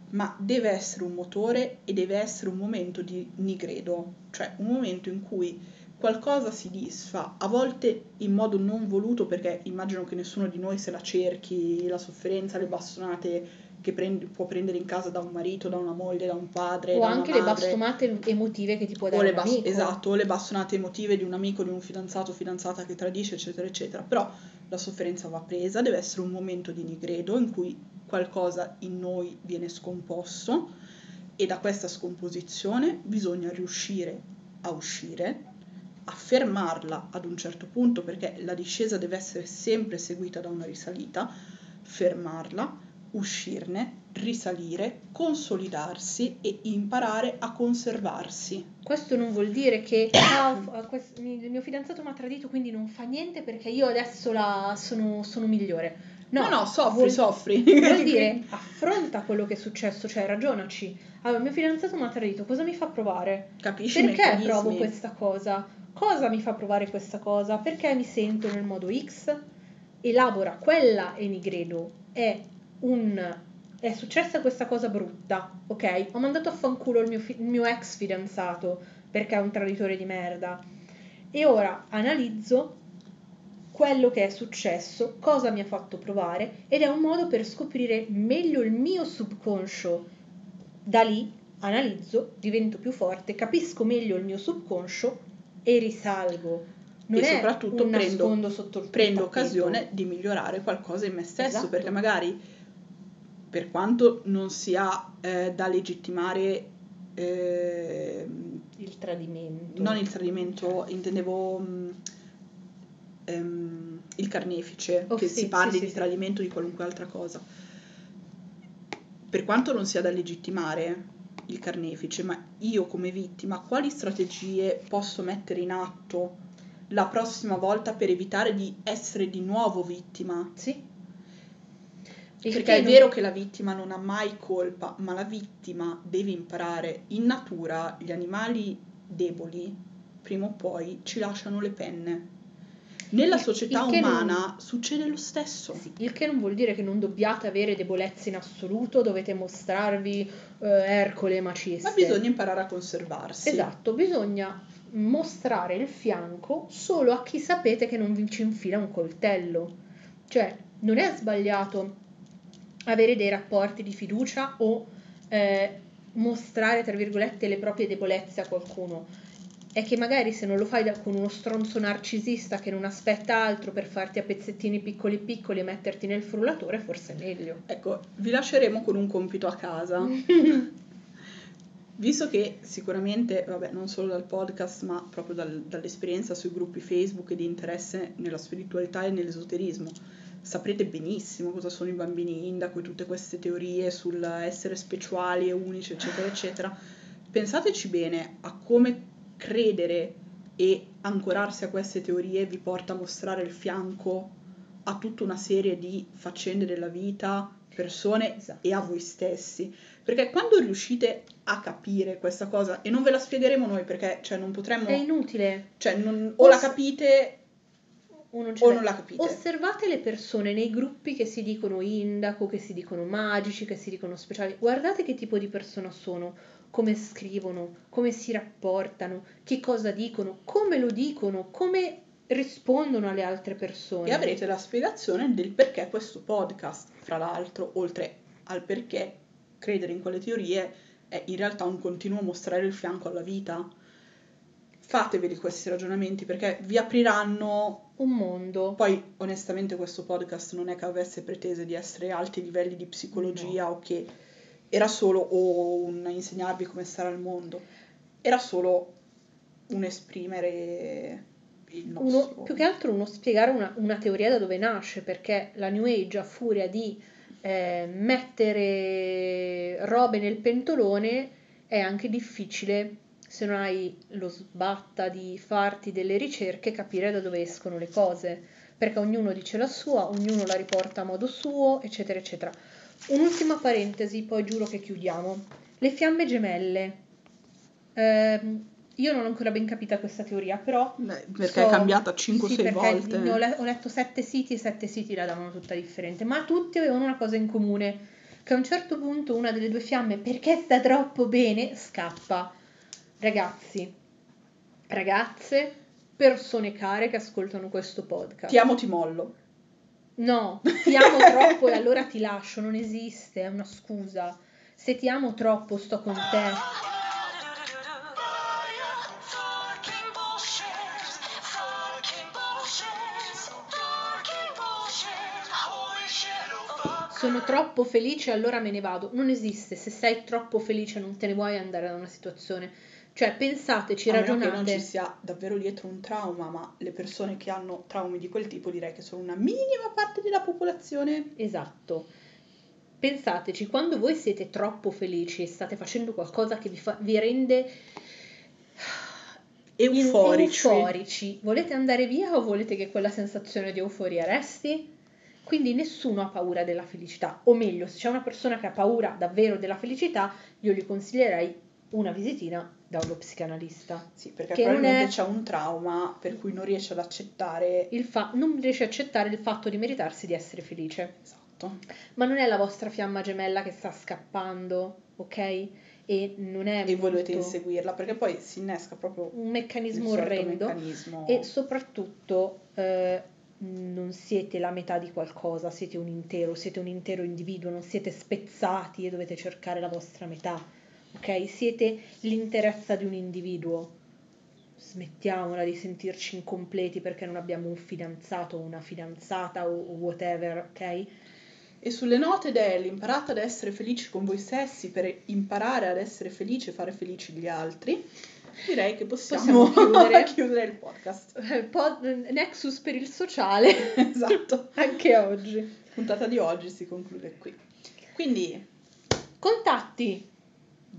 ma deve essere un motore e deve essere un momento di nigredo, cioè un momento in cui qualcosa si disfa, a volte in modo non voluto, perché immagino che nessuno di noi se la cerchi, la sofferenza, le bastonate che prendi, può prendere in casa da un marito, da una moglie, da un padre. O anche le bastonate emotive che ti può O dare le un bas- esatto, o le bastonate emotive di un amico, di un fidanzato, fidanzata che tradisce, eccetera, eccetera. Però la sofferenza va presa, deve essere un momento di nigredo in cui qualcosa in noi viene scomposto e da questa scomposizione bisogna riuscire a uscire, a fermarla ad un certo punto perché la discesa deve essere sempre seguita da una risalita, fermarla, uscirne, risalire, consolidarsi e imparare a conservarsi. Questo non vuol dire che "Ah, mi- il mio fidanzato mi ha tradito, quindi non fa niente perché io adesso la sono, sono migliore. No, No, no, soffri, vuol- soffri. Vuol dire affronta quello che è successo, cioè ragionaci. Allora, il mio fidanzato mi ha tradito, cosa mi fa provare? Capisci Perché meccanismi? provo questa cosa? Cosa mi fa provare questa cosa? Perché mi sento nel modo X? Elabora quella e nigredo. È un è successa questa cosa brutta, ok? Ho mandato a fanculo il mio, fi- il mio ex fidanzato perché è un traditore di merda. E ora analizzo quello che è successo, cosa mi ha fatto provare ed è un modo per scoprire meglio il mio subconscio. Da lì analizzo, divento più forte, capisco meglio il mio subconscio e risalgo. Non e soprattutto prendo, prendo occasione di migliorare qualcosa in me stesso Esatto. perché magari per quanto non sia eh, da legittimare ehm, il tradimento. non il tradimento intendevo mm, ehm, il carnefice Oh, che sì, si parli sì, di sì, tradimento o di qualunque altra cosa per quanto non sia da legittimare il carnefice ma io come vittima quali strategie posso mettere in atto la prossima volta per evitare di essere di nuovo vittima Sì. Il perché è non- vero che la vittima non ha mai colpa, ma la vittima deve imparare. In natura gli animali deboli, prima o poi, ci lasciano le penne. Nella società che non- umana succede lo stesso. Sì, il che non vuol dire che non dobbiate avere debolezze in assoluto, dovete mostrarvi eh, Ercole maciste. Ma bisogna imparare a conservarsi. Esatto, bisogna mostrare il fianco solo a chi sapete che non vi ci infila un coltello. Cioè, non è sbagliato avere dei rapporti di fiducia o eh, mostrare, tra virgolette, le proprie debolezze a qualcuno. È che magari se non lo fai da- con uno stronzo narcisista che non aspetta altro per farti a pezzettini piccoli piccoli e metterti nel frullatore, forse è meglio. Ecco, vi lasceremo con un compito a casa. Visto che sicuramente, vabbè, non solo dal podcast, ma proprio dal- dall'esperienza sui gruppi Facebook e di interesse nella spiritualità e nell'esoterismo, saprete benissimo cosa sono i bambini indaco e tutte queste teorie sul essere speciali e unici, eccetera, eccetera. Pensateci bene a come credere e ancorarsi a queste teorie vi porta a mostrare il fianco a tutta una serie di faccende della vita, persone Esatto. e a voi stessi. Perché quando riuscite a capire questa cosa, e non ve la spiegheremo noi perché cioè, non potremmo, È inutile. cioè, non- o la Os- capite o non, o non la capite. Osservate le persone nei gruppi che si dicono indaco, che si dicono magici, che si dicono speciali. Guardate che tipo di persona sono, come scrivono, come si rapportano, che cosa dicono, come lo dicono, come rispondono alle altre persone. E avrete la spiegazione del perché questo podcast, fra l'altro, oltre al perché credere in quelle teorie è in realtà un continuo mostrare il fianco alla vita. Fateveli questi ragionamenti perché vi apriranno un mondo. Poi, onestamente, questo podcast non è che avesse pretese di essere alti livelli di psicologia o che era solo o un insegnarvi come stare al mondo, era solo un esprimere il nostro. Uno- più che altro uno spiegare una, una teoria da dove nasce, perché la New Age a furia di eh, mettere robe nel pentolone è anche difficile, se non hai lo sbatta di farti delle ricerche, capire da dove escono le cose, perché ognuno dice la sua, ognuno la riporta a modo suo, eccetera, eccetera. Un'ultima parentesi, poi giuro che chiudiamo. Le fiamme gemelle. Ehm, io non ho ancora ben capita questa teoria, però... Beh, perché so- è cambiata 5 o sì, 6 perché volte. ho, le- ho letto sette siti e sette siti la davano tutta differente, ma tutti avevano una cosa in comune, che a un certo punto una delle due fiamme, perché sta troppo bene, scappa. Ragazzi, ragazze, persone care che ascoltano questo podcast. Ti amo, ti mollo. No, ti amo troppo e allora ti lascio, non esiste, è una scusa. Se ti amo troppo sto con te. Sono troppo felice e allora me ne vado. Non esiste, se sei troppo felice non te ne vuoi andare da una situazione. Cioè, pensateci, A che non ci sia davvero dietro un trauma, ma le persone che hanno traumi di quel tipo direi che sono una minima parte della popolazione. Esatto. Pensateci, quando voi siete troppo felici e state facendo qualcosa che vi, fa- vi rende Euforici. euforici, volete andare via o volete che quella sensazione di euforia resti? Quindi nessuno ha paura della felicità, o meglio, se c'è una persona che ha paura davvero della felicità, io gli consiglierei una visitina da uno psicanalista. Sì, perché Che probabilmente c'è un trauma per cui non riesce ad accettare. Il fa- non riesce a accettare il fatto di meritarsi di essere felice. Esatto. Ma non è la vostra fiamma gemella che sta scappando, ok? E non è E molto- inseguirla perché poi si innesca proprio un meccanismo orrendo meccanismo. e soprattutto eh, non siete la metà di qualcosa, siete un intero, siete un intero individuo, non siete spezzati e dovete cercare la vostra metà, ok? Siete l'interezza di un individuo. Smettiamola di sentirci incompleti perché non abbiamo un fidanzato o una fidanzata o o whatever, ok? E sulle note dell'imparate ad essere felici con voi stessi per imparare ad essere felici e fare felici gli altri, direi che possiamo, Possiamo chiudere. chiudere il podcast. Pod- Nexus per il sociale, esatto. anche oggi. La puntata di oggi si conclude qui. Quindi Contatti,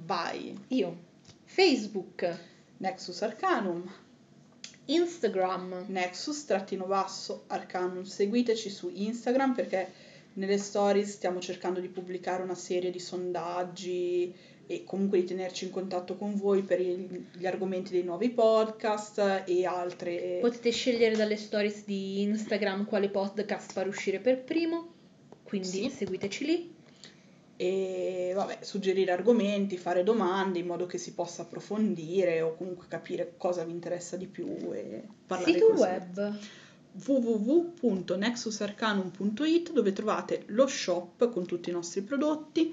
vai io, Facebook, Nexus Arcanum, Instagram, Nexus-basso Arcanum. Seguiteci su Instagram perché nelle stories stiamo cercando di pubblicare una serie di sondaggi e comunque di tenerci in contatto con voi per gli argomenti dei nuovi podcast e altre. potete scegliere dalle stories di Instagram quale podcast far uscire per primo, quindi Sì. seguiteci lì. E vabbè, suggerire argomenti, fare domande in modo che si possa approfondire o comunque capire cosa vi interessa di più e parlare Sito così. web, www.nexusarcanum.it dove trovate lo shop con tutti i nostri prodotti,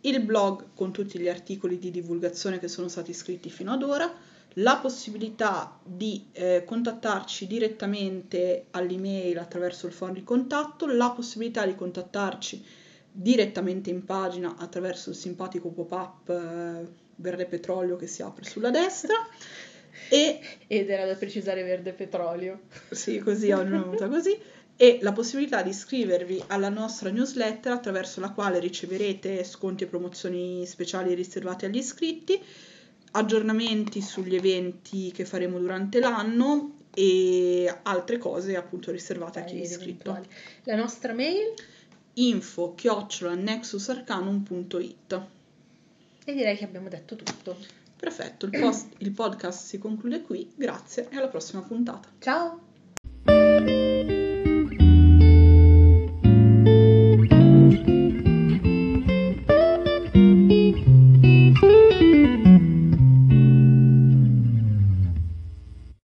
il blog con tutti gli articoli di divulgazione che sono stati scritti fino ad ora, la possibilità di eh, contattarci direttamente all'email attraverso il form di contatto, la possibilità di contattarci direttamente in pagina attraverso il simpatico pop-up eh, verde petrolio che si apre sulla destra e ed era da precisare verde petrolio. sì, così oggi è venuta così. E la possibilità di iscrivervi alla nostra newsletter attraverso la quale riceverete sconti e promozioni speciali riservati agli iscritti, aggiornamenti sugli eventi che faremo durante l'anno e altre cose appunto riservate a chi è iscritto. eventuali. La nostra mail info chiocciola nexusarcanum.it e direi che abbiamo detto tutto. Perfetto, il, post- il podcast si conclude qui, grazie e alla prossima puntata. Ciao!